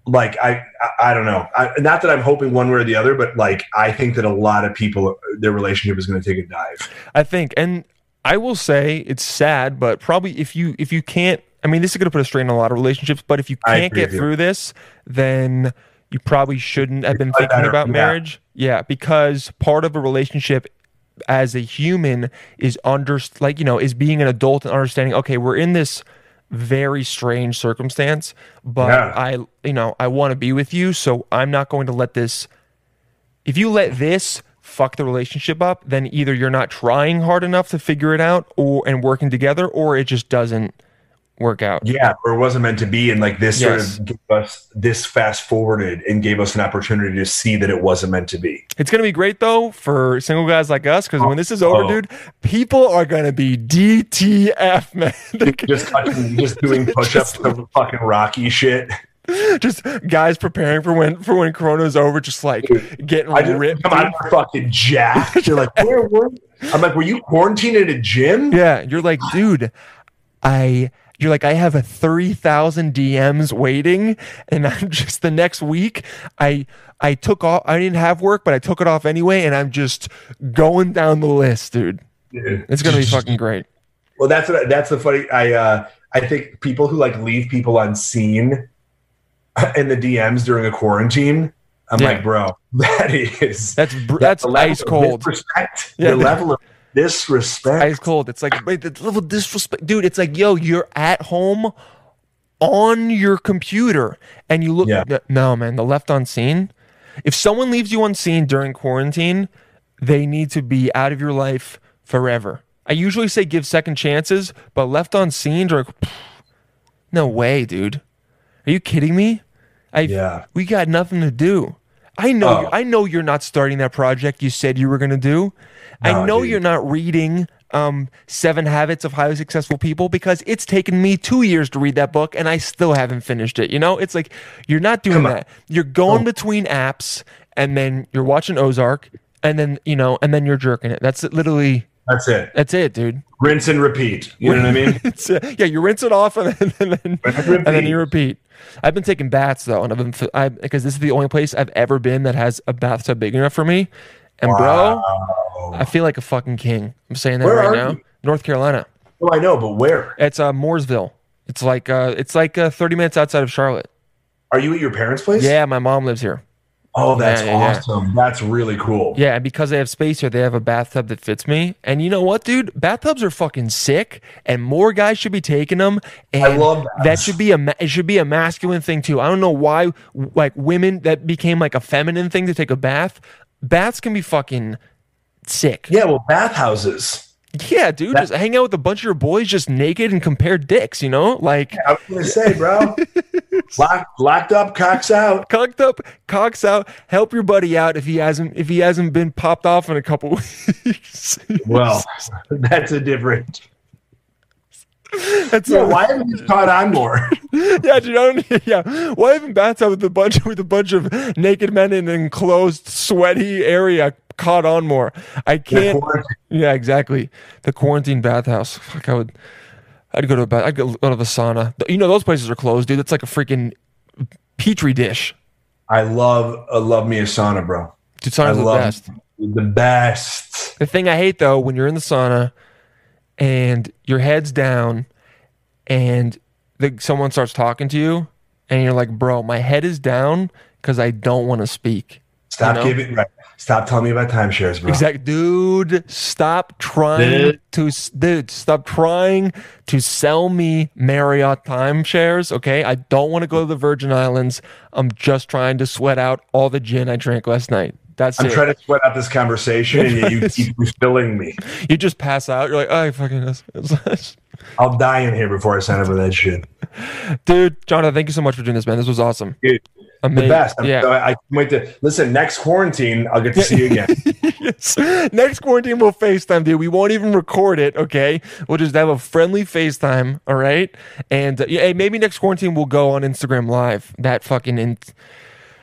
like I, I, I don't know. I, not that I'm hoping one way or the other, but like I think that a lot of people, their relationship is going to take a dive. I think, and I will say it's sad, but probably if you if you can't, I mean, this is going to put a strain on a lot of relationships. But if you can't get you. through this, then you probably shouldn't have been thinking better- about yeah. marriage. Yeah, because part of a relationship as a human is under like you know is being an adult and understanding. Okay, we're in this very strange circumstance, but Yeah. I you know I want to be with you, so I'm not going to let this if you let this fuck the relationship up, then either you're not trying hard enough to figure it out or and working together, or it just doesn't work out. Yeah, or it wasn't meant to be, and like this Yes. sort of gave us this fast forwarded and gave us an opportunity to see that it wasn't meant to be. It's gonna be great though for single guys like us because when this is over, Oh. dude, people are gonna be DTF, man. Just fucking, just doing push-ups to fucking Rocky shit. just guys preparing for when for when Corona's over, just like getting I just ripped. come out of fucking jacked. They're like, where were? I'm like, were you quarantined at a gym? Yeah, you're like, dude, I. You're like, I have a three thousand DMs waiting, and I'm just the next week. I I took off. I didn't have work, but I took it off anyway, and I'm just going down the list, dude. It's gonna be fucking great. Well, that's what that's the funny. I uh, I think people who like leave people unseen in the DMs during a quarantine. I'm Yeah. like, bro, that is That's br- that's ice cold. Disrespect. Yeah. The level of disrespect. Ice cold. It's like wait, the level disrespect, dude. It's like yo, you're at home on your computer, and you look. Yeah. No, man, the left unseen. If someone leaves you unseen during quarantine, they need to be out of your life forever. I usually say give second chances, but left unseen during. No way, dude. Are you kidding me? I Yeah. we got nothing to do. I know Oh. I know you're not starting that project you said you were going to do. I know dude. you're not reading um, Seven Habits of Highly Successful People because it's taken me two years to read that book and I still haven't finished it. You know, it's like you're not doing that. You're going between apps and then you're watching Ozark and then you know and then you're jerking it. That's literally That's it. that's it, dude. Rinse and repeat. You know what I mean? Uh, yeah, you rinse it off and then and then, and then you repeat. I've been taking baths though, and I've been I because this is the only place I've ever been that has a bathtub big enough for me. And bro, I feel like a fucking king. I'm saying that Where right now. you? North Carolina. Oh, I know, but where? It's uh, Mooresville. It's like uh, it's like uh, 30 minutes outside of Charlotte. Are you at your parents' place? Yeah, my mom lives here. Oh, that's Yeah, yeah, yeah. awesome. That's really cool. Yeah, and because they have space here, they have a bathtub that fits me. And you know what, dude? Bathtubs are fucking sick, and more guys should be taking them. And I love that. that should be a it should be a masculine thing too. I don't know why like women that became like a feminine thing to take a bath. Baths can be fucking sick. Yeah, well, bathhouses. Yeah, dude, just hang out with a bunch of your boys just naked and compare dicks, you know? Like I was gonna say, bro. locked, locked up, cocks out. cocked up, cocks out, help your buddy out if he hasn't if he hasn't been popped off in a couple weeks. Well, that's a different. That's Yeah, a- why haven't you caught on more? yeah, dude, I don't, yeah. Why even bathtub with a bunch with a bunch of naked men in an enclosed, sweaty area caught on more? I can't. Yeah, exactly. The quarantine bathhouse. Fuck, I would. I'd go to a bath. I'd go to the sauna. You know those places are closed, dude. It's like a freaking petri dish. I love, I love me a sauna, bro. Dude, I sauna's the best. the best. The thing I hate though, when you're in the sauna and your head's down and the, someone starts talking to you and you're like, bro, my head is down because I don't want to speak. Stop know? giving. Right. Stop telling me about timeshares, bro. Exactly, dude. Stop trying Dude. to, dude. Stop trying to sell me Marriott timeshares. Okay, I don't want to go to the Virgin Islands. I'm just trying to sweat out all the gin I drank last night. That's I'm it. trying to sweat out this conversation, and you keep refilling me. you just pass out. You're like, oh, I fucking. It's, it's, I'll die in here before I sign up for that shit. Dude, Jonathan, thank you so much for doing this, man. This was awesome. Dude, The best. I'm, Yeah. I, I can't wait to listen. Next quarantine, I'll get to see you again. yes. Next quarantine, we'll FaceTime, dude. We won't even record it, okay? We'll just have a friendly FaceTime, all right? And uh, yeah, hey, maybe next quarantine we'll go on Instagram Live. That fucking in-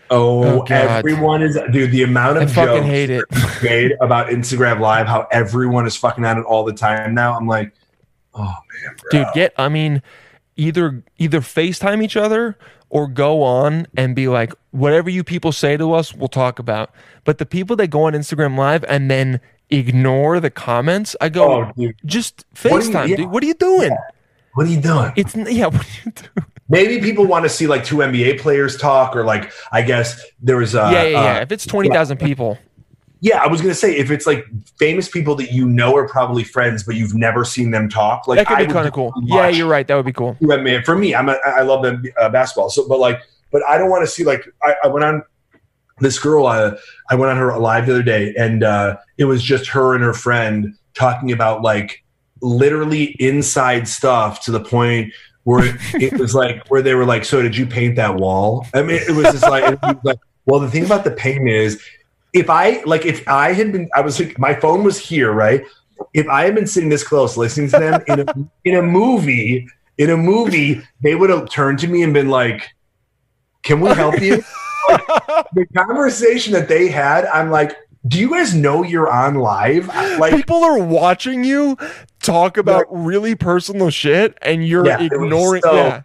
Oh, Oh, everyone is dude. The amount of I fucking jokes hate it. made about Instagram Live, how everyone is fucking at it all the time now. I'm like, oh man, bro. dude. Get, I mean, either either FaceTime each other or go on and be like, whatever you people say to us, we'll talk about. But the people that go on Instagram Live and then ignore the comments, I go, Oh, just What do you- FaceTime, yeah. dude. What are you doing? What are you doing? It's yeah. What are you doing? Maybe people want to see like two NBA players talk, or like I guess there was uh, yeah, yeah, yeah. uh, if it's twenty thousand people, yeah. I was gonna say if it's like famous people that you know are probably friends, but you've never seen them talk, like that could I be kind of cool. Yeah, you're right. That would be cool. NBA. For me, I'm a, I love the uh, basketball. So, but like, but I don't want to see like I, I went on this girl. Uh, I went on her live the other day, and uh, it was just her and her friend talking about like literally inside stuff to the point where it was like where they were like, "So did you paint that wall?" I mean, it was just like, it was like well, the thing about the paint is, if I like, if I had been, I was like, my phone was here, right? If I had been sitting this close listening to them in a in a movie, in a movie, they would have turned to me and been like, "Can we help you?" Like, the conversation that they had, I'm like, "Do you guys know you're on live?" Like, People are watching you talk about really personal shit, and you're Yeah, ignoring. so- yeah,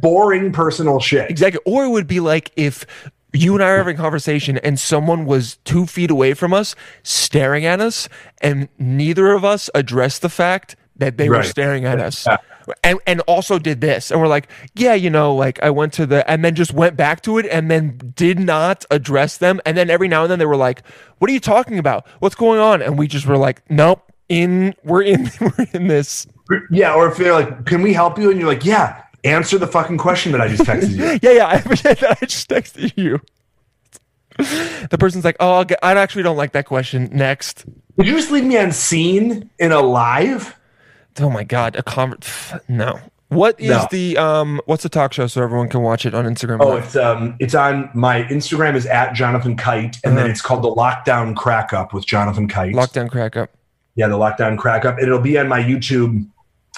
boring personal shit. exactly. Or it would be like if you and I are having a conversation, and someone was two feet away from us, staring at us, and neither of us addressed the fact that they were staring at us. Yeah. And, and also did this and we're like yeah you know like i went to the and then just went back to it and then did not address them and then every now and then they were like what are you talking about what's going on and we just were like nope in we're in we're in this Yeah, or if they're like, "Can we help you?" and you're like, "Yeah." Answer the fucking question that I just texted you. yeah yeah i that i just texted you the person's like oh I'll get, i actually don't like that question next Did you just leave me unseen scene in a live? oh my god a convert no what is No. the um what's the talk show so everyone can watch it on instagram Oh, Live? it's um, it's on my Instagram is at Jonathan Kite, and then Uh-huh. it's called the Lockdown Crack Up with Jonathan Kite. lockdown crack up yeah, the Lockdown Crack Up. And it'll be on my YouTube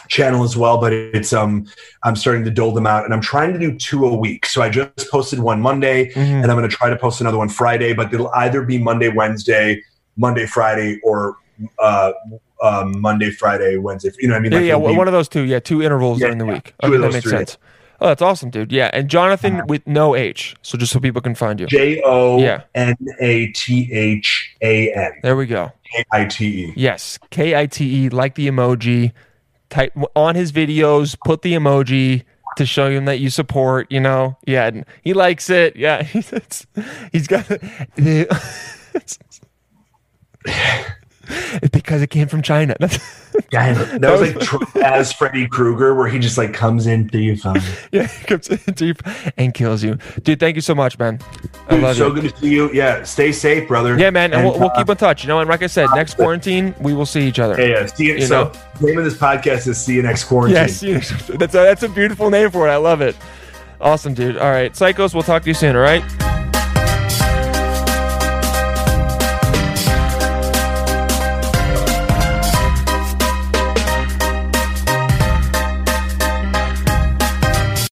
channel as well, but it's um, I'm starting to dole them out, and I'm trying to do two a week. So I just posted one Monday, Mhm. and I'm going to try to post another one Friday, but it'll either be Monday, Wednesday, Monday, Friday, or uh, um, Monday, Friday, Wednesday. You know what I mean? Yeah, Like, yeah, one of those two. Yeah, two intervals Yeah, during the yeah, week. two Okay, of that those makes three. Uh-huh. sense. Oh, that's awesome, dude. Yeah, and Jonathan with no H, so just so people can find you. J O. N A T H A N There we go. K I T E. Yes, K I T E, like the emoji. Type on his videos, put the emoji to show him that you support. You know, yeah, he likes it. Yeah, he's, he's got the. Because it came from China. Yeah, that was like Trump as Freddy Krueger, where he just like comes in through your phone. yeah, he comes in deep and kills you, dude. Thank you so much, man. I Dude, so you. good to see you. Yeah, stay safe, brother. Yeah, man, and, we'll, we'll uh, keep in touch. You know, and like I said, next quarantine we will see each other. Yeah, yeah. See you. You so, know? name of this podcast is "See You Next Quarantine." Yes, yes, that's a, that's a beautiful name for it. I love it. Awesome, dude. All right, psychos. We'll talk to you soon. All right.